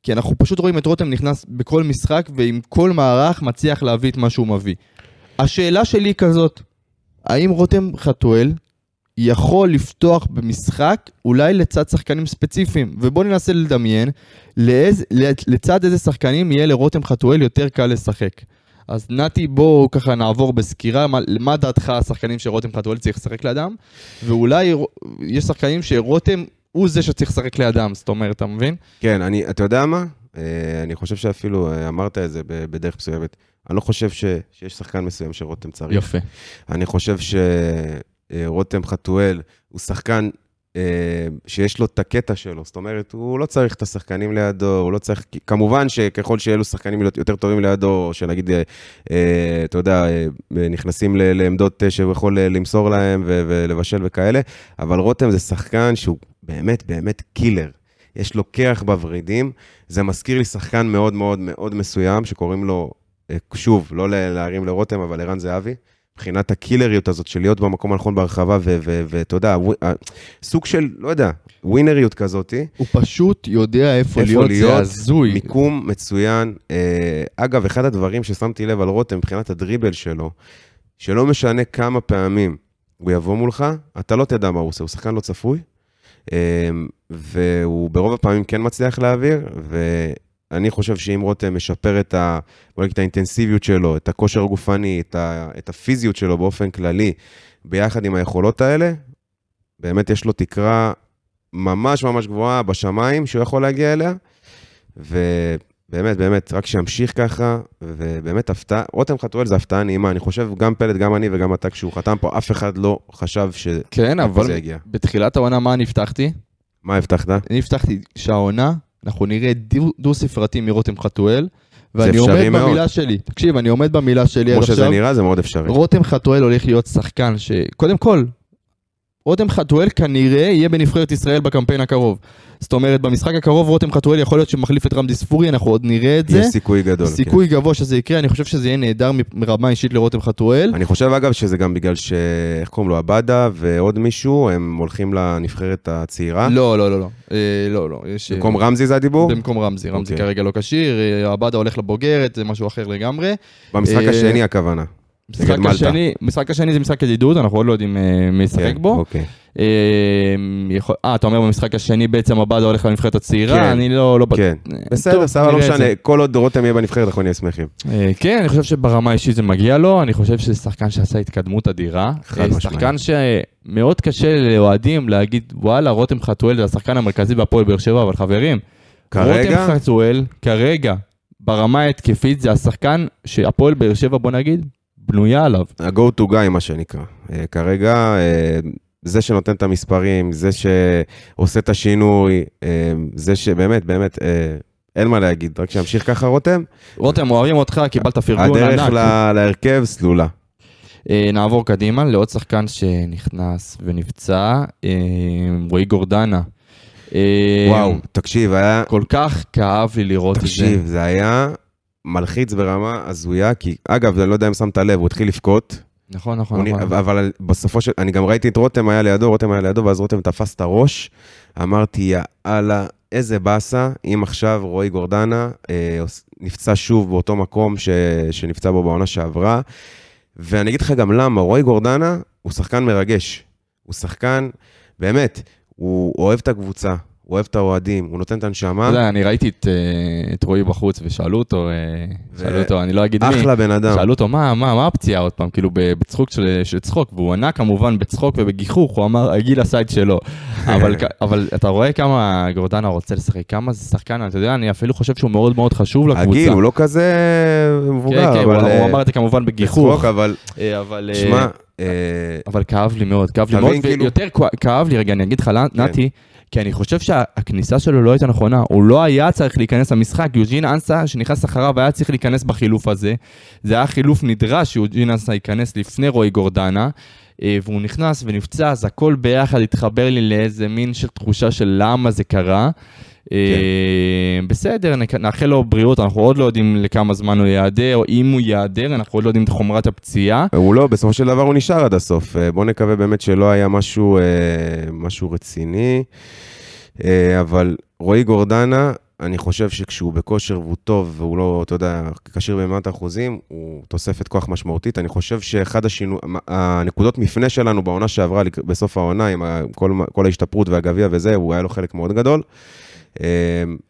כי אנחנו פשוט רואים את רותם נכנס בכל משחק, ועם כל מערך מצליח להביא את מה שהוא מביא. השאלה שלי היא כזאת, האם רותם חתואל יכול לפתוח במשחק אולי לצד שחקנים ספציפיים? ובואו ננסה לדמיין לאיז, לצד איזה שחקנים יהיה לרותם חתואל יותר קל לשחק. אז נתי, בואו ככה נעבור בסקירה, מה, מה דעתך השחקנים שרותם חתואל צריך לשחק לידם? ואולי יש שחקנים שרותם הוא זה שצריך לשחק לידם, זאת אומרת, אתה מבין? כן, אני, אתה יודע מה? אה, אני חושב שאפילו אה, אמרת את זה בדרך מסוימת. אני לא חושב ש, שיש שחקן מסוים שרותם צריך. יפה. אני חושב שרותם חתואל הוא שחקן אה, שיש לו את הקטע שלו, זאת אומרת, הוא לא צריך את השחקנים לידו, הוא לא צריך, כמובן שככל שיהיו לו שחקנים יותר טובים לידו, שנגיד, אה, אה, אתה יודע, אה, נכנסים לעמדות אה, שהוא יכול אה, למסור להם ולבשל וכאלה, אבל רותם זה שחקן שהוא באמת באמת קילר. יש לו קרח בוורידים. זה מזכיר לי שחקן מאוד מאוד מאוד מסוים, שקוראים לו, אה, שוב, לא להרים לרותם, אבל ערן זהבי. מבחינת הקילריות הזאת של להיות במקום הנכון ברחבה, ו- ו- ואתה יודע, אה, סוג של, לא יודע, ווינריות כזאתי. הוא פשוט יודע איפה איפה להיות, זה להיות, הזוי. מיקום מצוין. אה, אגב, אחד הדברים ששמתי לב על רותם מבחינת הדריבל שלו, שלא משנה כמה פעמים הוא יבוא מולך, אתה לא תדע מה הוא עושה, הוא שחקן לא צפוי, אה, והוא ברוב הפעמים כן מצליח להעביר, ואני חושב שאם רותם משפר את, ה, בוא נגיד, את האינטנסיביות שלו, את הכושר הגופני, את, ה, את הפיזיות שלו באופן כללי, ביחד עם היכולות האלה, באמת יש לו תקרה ממש ממש גבוהה בשמיים שהוא יכול להגיע אליה, ובאמת, באמת, רק שימשיך ככה, ובאמת הפתעה, רותם חתואל זה הפתעה נעימה, אני חושב, גם פלד, גם אני וגם אתה, כשהוא חתם פה, אף אחד לא חשב ש... כן, אבל יגיע. בתחילת העונה, מה אני הבטחתי? מה הבטחת? אני הבטחתי שהעונה, אנחנו נראה דו- דו-ספרתי מרותם חתואל, ואני עומד מאוד. במילה שלי. תקשיב, אני עומד במילה שלי עד כמו שזה עכשיו. נראה, זה מאוד אפשרי. רותם חתואל הולך להיות שחקן ש... קודם כל, רותם חתואל כנראה יהיה בנבחרת ישראל בקמפיין הקרוב. זאת אומרת, במשחק הקרוב רותם חתואל יכול להיות שמחליף את רמדי ספורי, אנחנו עוד נראה את זה. יש סיכוי גדול. סיכוי גבוה שזה יקרה, אני חושב שזה יהיה נהדר מרמה אישית לרותם חתואל. כן. אני חושב, אגב, שזה גם בגלל ש... איך קוראים לו? עבדה ועוד מישהו, הם הולכים לנבחרת הצעירה. לא, לא, לא, לא. אה, לא, לא. יש... במקום רמזי זה הדיבור? במקום רמזי, רמזי אוקיי. כרגע לא כשיר, אה, עבדה הולך לבוגרת, זה משהו אחר לגמרי. במשחק אה, השני הכוונה. משחק. השני, משחק השני זה משחק ידידות, אנחנו עוד לא יודעים אה, מי ישחק כן, בו. אוקיי. אה, אה, אתה אומר במשחק השני בעצם עבדה הולך לנבחרת הצעירה? כן, אני לא... לא כן. אה, בסדר, סבבה, לא משנה. זה. כל עוד רותם יהיה בנבחרת, אנחנו נהיה שמחים. כן, אני חושב שברמה האישית זה מגיע לו, אני חושב שזה שחקן שעשה התקדמות אדירה. שחקן שמאוד קשה לאוהדים להגיד, וואלה, רותם חתואל זה השחקן המרכזי בהפועל באר שבע, אבל חברים, רותם חתואל, כרגע, ברמה ההתקפית, זה השחקן שהפועל באר שבע, בוא נגיד, בנויה עליו. ה-go to guy, מה שנקרא. אה, כרגע, אה, זה שנותן את המספרים, זה שעושה את השינוי, אה, זה שבאמת, באמת, אה, אין מה להגיד, רק שימשיך ככה רותם. רותם, אוהבים אותך, קיבלת פרגון הדרך ענק. ל- להרכב סלולה. אה, נעבור קדימה לעוד שחקן שנכנס ונפצע, אה, רועי גורדנה. אה, וואו, תקשיב, היה... כל כך כאב לי לראות את זה. תקשיב, זה היה מלחיץ ברמה הזויה, כי אגב, אני לא יודע אם שמת לב, הוא התחיל לבכות, נכון, נכון, נכון. אבל בסופו של... אני גם ראיתי את רותם היה לידו, רותם היה לידו, ואז רותם תפס את הראש. אמרתי, יאללה, איזה באסה, אם עכשיו רועי גורדנה אה, נפצע שוב באותו מקום ש... שנפצע בו בעונה שעברה. ואני אגיד לך גם למה, רועי גורדנה הוא שחקן מרגש. הוא שחקן, באמת, הוא אוהב את הקבוצה, הוא אוהב את האוהדים, הוא נותן את הנשמה. אתה יודע, אני ראיתי את, אה, את רועי בחוץ ושאלו אותו, אה, ו- שאלו אותו, אני לא אגיד מי, אחלה בן אדם. שאלו אותו, מה, מה, מה הפציעה עוד פעם, כאילו בצחוק של, של צחוק, והוא ענה כמובן בצחוק ובגיחוך, הוא אמר, הגיל עשה את שלו. (laughs) אבל, אבל אתה רואה כמה גורדנה רוצה לשחק, כמה זה שחקן, אתה יודע, אני אפילו חושב שהוא מאוד מאוד חשוב לקבוצה. הגיל, הוא לא כזה כן, מבוגר, כן, אבל... הוא, אה, הוא אמר את זה כמובן בגיחוך, בצחוק, אבל אה, אבל... אה, שמע, אה, אבל כאב לי מאוד, כאב לי מאוד, כאילו- ויותר כאב לי, רגע, אני אגיד לך, כן. נתי, כי אני חושב שהכניסה שלו לא הייתה נכונה, הוא לא היה צריך להיכנס למשחק, יוג'ין אנסה שנכנס אחריו היה צריך להיכנס בחילוף הזה, זה היה חילוף נדרש שיוג'ין אנסה ייכנס לפני רועי גורדנה, אה, והוא נכנס ונפצע, אז הכל ביחד התחבר לי לאיזה מין של תחושה של למה זה קרה. כן. בסדר, נאחל לו בריאות, אנחנו עוד לא יודעים לכמה זמן הוא ייעדר, או אם הוא ייעדר, אנחנו עוד לא יודעים את חומרת הפציעה. הוא לא, בסופו של דבר הוא נשאר עד הסוף. אה, בוא נקווה באמת שלא היה משהו, אה, משהו רציני. אבל רועי גורדנה, אני חושב שכשהוא בכושר והוא טוב והוא לא, אתה יודע, כשיר במאת האחוזים, הוא תוספת כוח משמעותית. אני חושב שאחד השינו... הנקודות מפנה שלנו בעונה שעברה, בסוף העונה, עם כל, כל ההשתפרות והגביע וזה, הוא היה לו חלק מאוד גדול. אה,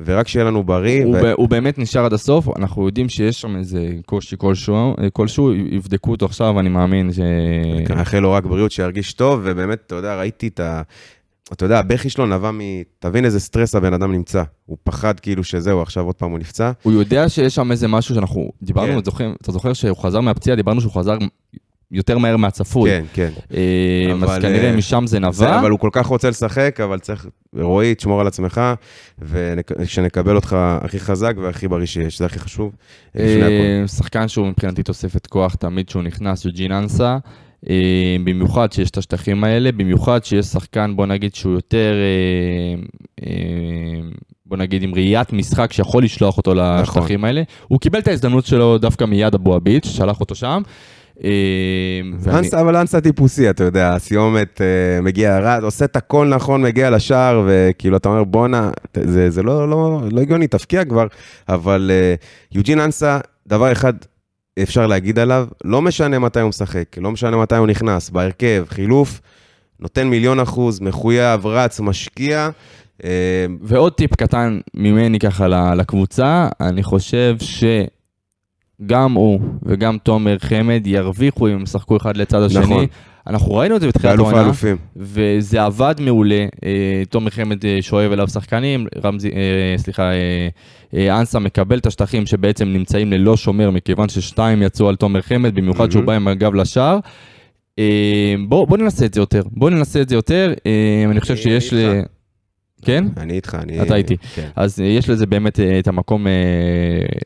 ורק שיהיה לנו בריא. הוא, ו- הוא באמת נשאר עד הסוף, אנחנו יודעים שיש שם איזה קושי כלשהו, כלשהו, יבדקו אותו עכשיו, אני מאמין ש... נאחל לו רק בריאות, שירגיש טוב, ובאמת, אתה יודע, ראיתי את ה... אתה יודע, הבכי שלו נבע מ... תבין איזה סטרס הבן אדם נמצא. הוא פחד כאילו שזהו, עכשיו עוד פעם הוא נפצע. הוא יודע שיש שם איזה משהו שאנחנו דיברנו, כן. אתה זוכר- אתה זוכר שהוא חזר מהפציעה, דיברנו שהוא חזר יותר מהר מהצפוי. כן, כן. אה, אז אבל, כנראה אה, משם זה זה, נבע. אבל הוא כל כך רוצה לשחק, אבל צריך... רועי, תשמור על עצמך, ושנקבל אותך הכי חזק והכי בריא שיש, זה הכי חשוב. אה, שחקן שהוא מבחינתי תוספת כוח תמיד שהוא נכנס, יוג'ין אנסה. במיוחד שיש את השטחים האלה, במיוחד שיש שחקן, בוא נגיד שהוא יותר, בוא נגיד עם ראיית משחק שיכול לשלוח אותו נכון. לשטחים האלה. הוא קיבל את ההזדמנות שלו דווקא מיד אבו עביד, ששלח אותו שם. אנסה, אבל אנסה טיפוסי, אתה יודע, הסיומת אה, מגיע רץ, עושה את הכל נכון, מגיע לשער, וכאילו אתה אומר, בואנה, זה, לא, לא, לא הגיוני, תפקיע כבר, אבל אה, יוג'ין אנסה, דבר אחד אפשר להגיד עליו, לא משנה מתי הוא משחק, לא משנה מתי הוא נכנס, בהרכב, חילוף, נותן מיליון אחוז, מחויב, רץ, משקיע. אה, ועוד טיפ קטן ממני ככה לקבוצה, אני חושב שגם הוא וגם תומר חמד ירוויחו אם הם ישחקו אחד לצד השני. נכון. אנחנו ראינו את זה בתחילת העונה. וזה עבד מעולה. אה, תומר חמד אה, שואב אליו שחקנים, רמזי, אה, סליחה, אה, אה, אנסה מקבל את השטחים שבעצם נמצאים ללא שומר, מכיוון ששתיים יצאו על תומר חמד, במיוחד שהוא מהמם. בא עם הגב לשער. אה, בוא, בוא ננסה את זה יותר, בוא ננסה את זה יותר, אה, אני חושב אני שיש ל... כן? אני איתך, אני... אתה איתי. כן. אז יש לזה באמת את המקום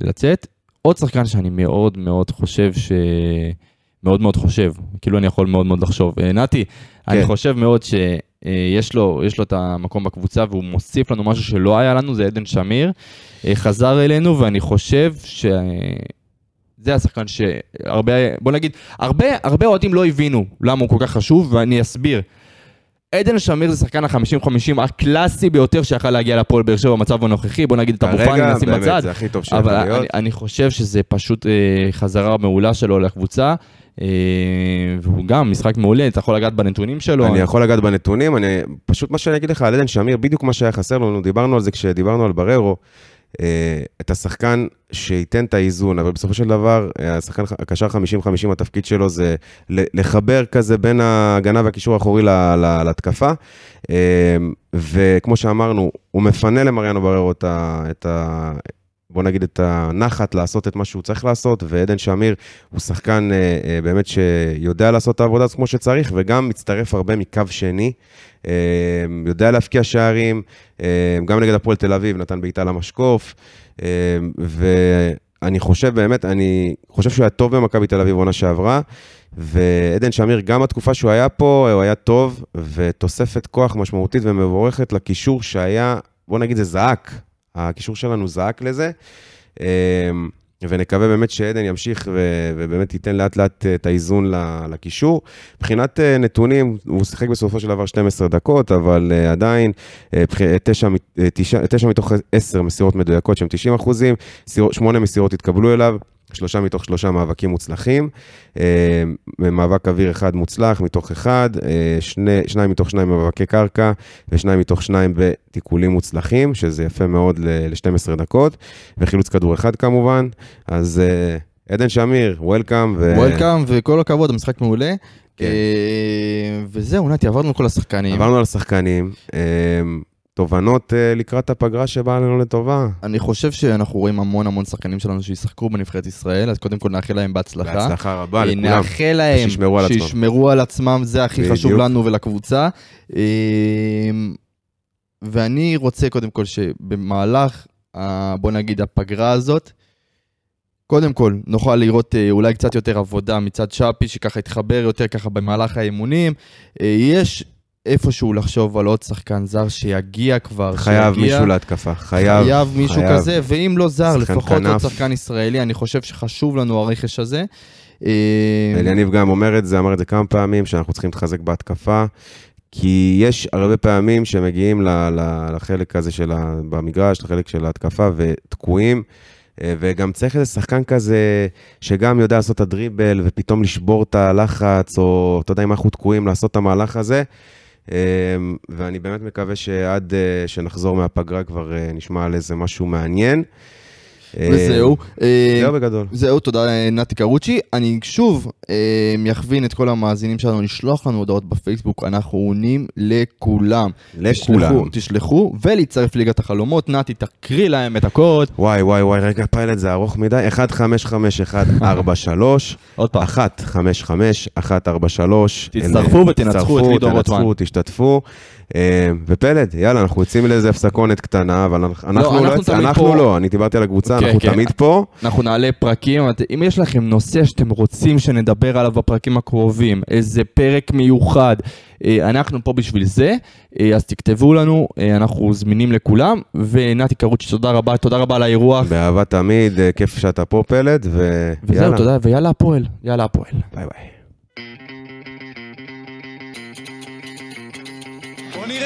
לצאת. עוד שחקן שאני מאוד מאוד חושב ש... מאוד מאוד חושב, כאילו אני יכול מאוד מאוד לחשוב. אה, נתי, אני כן. חושב מאוד שיש לו, יש לו את המקום בקבוצה והוא מוסיף לנו משהו שלא היה לנו, זה עדן שמיר. אה, חזר אלינו ואני חושב ש... זה השחקן שהרבה, בוא נגיד, הרבה, הרבה אוהדים לא הבינו למה הוא כל כך חשוב, ואני אסביר. עדן שמיר זה שחקן ה-50-50 הקלאסי ביותר שיכל להגיע לפועל באר שבע במצב הנוכחי, בוא נגיד את אבו פאני נשים באמת, בצד, זה הכי טוב שיכול אבל להיות. אני, אני חושב שזה פשוט אה, חזרה מעולה שלו לקבוצה, אה, והוא גם משחק מעולה, אתה יכול לגעת בנתונים שלו. אני יכול לגעת בנתונים, אני, פשוט מה שאני אגיד לך על עדן שמיר, בדיוק מה שהיה חסר לנו, דיברנו על זה כשדיברנו על בררו, את השחקן שייתן את האיזון, אבל בסופו של דבר, אה, השחקן, הקשר 50-50, התפקיד שלו זה לחבר כזה בין ההגנה והקישור האחורי להתקפה, אה, וכמו שאמרנו, הוא מפנה למריאנו בררו את ה... את ה בוא נגיד את הנחת לעשות את מה שהוא צריך לעשות, ועדן שמיר הוא שחקן אה, אה, באמת שיודע לעשות את העבודה כמו שצריך, וגם מצטרף הרבה מקו שני, אה, יודע להבקיע שערים, גם נגד הפועל תל אביב נתן בעיטה למשקוף, אה, ואני חושב באמת, אני חושב שהוא היה טוב במכבי תל אביב עונה שעברה, ועדן שמיר, גם התקופה שהוא היה פה, הוא היה טוב, ותוספת כוח משמעותית ומבורכת לקישור שהיה, בוא נגיד זה זעק, הקישור שלנו זעק לזה. אה, ונקווה באמת שעדן ימשיך ובאמת ייתן לאט לאט אה, את האיזון לקישור. מבחינת אה, נתונים, הוא שיחק בסופו של דבר 12 דקות, אבל אה, עדיין, אה, בח- אה, תשע מ- אה, תשע- תשע מתוך 10 מסירות מדויקות שהן 90 אחוזים, שמונה מסירות התקבלו אליו. שלושה מתוך שלושה מאבקים מוצלחים, אה, מאבק אוויר אחד מוצלח מתוך אחד, אה, שני, שניים מתוך שניים מאבקי קרקע ושניים מתוך שניים בתיקולים מוצלחים, שזה יפה מאוד ל-12 דקות, וחילוץ כדור אחד כמובן. אז אה, עדן שמיר, וולקאם. וולקאם וכל הכבוד, המשחק מעולה. כן. וזהו, נתי, עברנו על כל השחקנים. עברנו על שחקנים. תובנות אה, לקראת הפגרה שבאה לנו לטובה. אני חושב שאנחנו רואים המון המון שחקנים שלנו שישחקו בנבחרת ישראל, אז קודם כל נאחל להם בהצלחה. בהצלחה רבה אה, לכולם. נאחל להם שישמרו על עצמם. שישמרו על עצמם, זה הכי חשוב בדיוק. לנו ולקבוצה. אה, ואני רוצה קודם כל שבמהלך, בוא נגיד, הפגרה הזאת, קודם כל נוכל לראות אולי קצת יותר עבודה מצד שפי, שככה יתחבר יותר ככה במהלך האימונים. יש איפשהו לחשוב על עוד שחקן זר שיגיע כבר, חייב שיגיע. מישהו להתקפה. חייב. חייב מישהו חייב. כזה, ואם לא זר, לפחות עוד כנף. שחקן ישראלי, אני חושב שחשוב לנו הרכש הזה. אה, אליניב גם אומר את זה, אמר את זה כמה פעמים, שאנחנו צריכים להתחזק בהתקפה. כי יש הרבה פעמים שמגיעים ל- ל- לחלק הזה של ה... במגרש, לחלק של ההתקפה, ותקועים. אה, וגם צריך איזה שחקן כזה, שגם יודע לעשות את הדריבל, ופתאום לשבור את הלחץ, או אתה יודע, אם אנחנו תקועים, לעשות את המהלך הזה. אה, ואני באמת מקווה שעד אה, שנחזור מהפגרה כבר אה, נשמע על איזה משהו מעניין. אה, וזהו. אה, זהו בגדול. זהו, תודה אה, נתי קרוצ'י. אני שוב אה, יכווין את כל המאזינים שלנו לשלוח לנו הודעות בפייסבוק, אנחנו עונים לכולם. לכולם. תשלחו, ולהצטרף לליגת החלומות. נתי, תקריא להם את הקוד. וואי, וואי, וואי, רגע, פיילוט זה ארוך מדי. 155-143, (laughs) עוד פעם. 155-143. תצטרפו ותנצחו את לידור רוטמן. תנצחו, תשתתפו. אה, ופלד, יאללה, אנחנו יוצאים לאיזה הפסקונת קטנה, אבל אנחנו לא, אנחנו פה. לא, אני דיברתי על הקבוצה, כן, אנחנו כן. תמיד פה. אנחנו נעלה פרקים, אם יש לכם נושא שאתם רוצים שנדבר עליו בפרקים הקרובים, איזה פרק מיוחד, אה, אנחנו פה בשביל זה, אה, אז תכתבו לנו, אנחנו זמינים לכולם, ונתי קרוצ'י, תודה רבה, תודה רבה על האירוח, באהבה תמיד, כיף שאתה פה פלד, וזהו, ויאללה, תודה, ויאללה הפועל, יאללה הפועל. ביי ביי.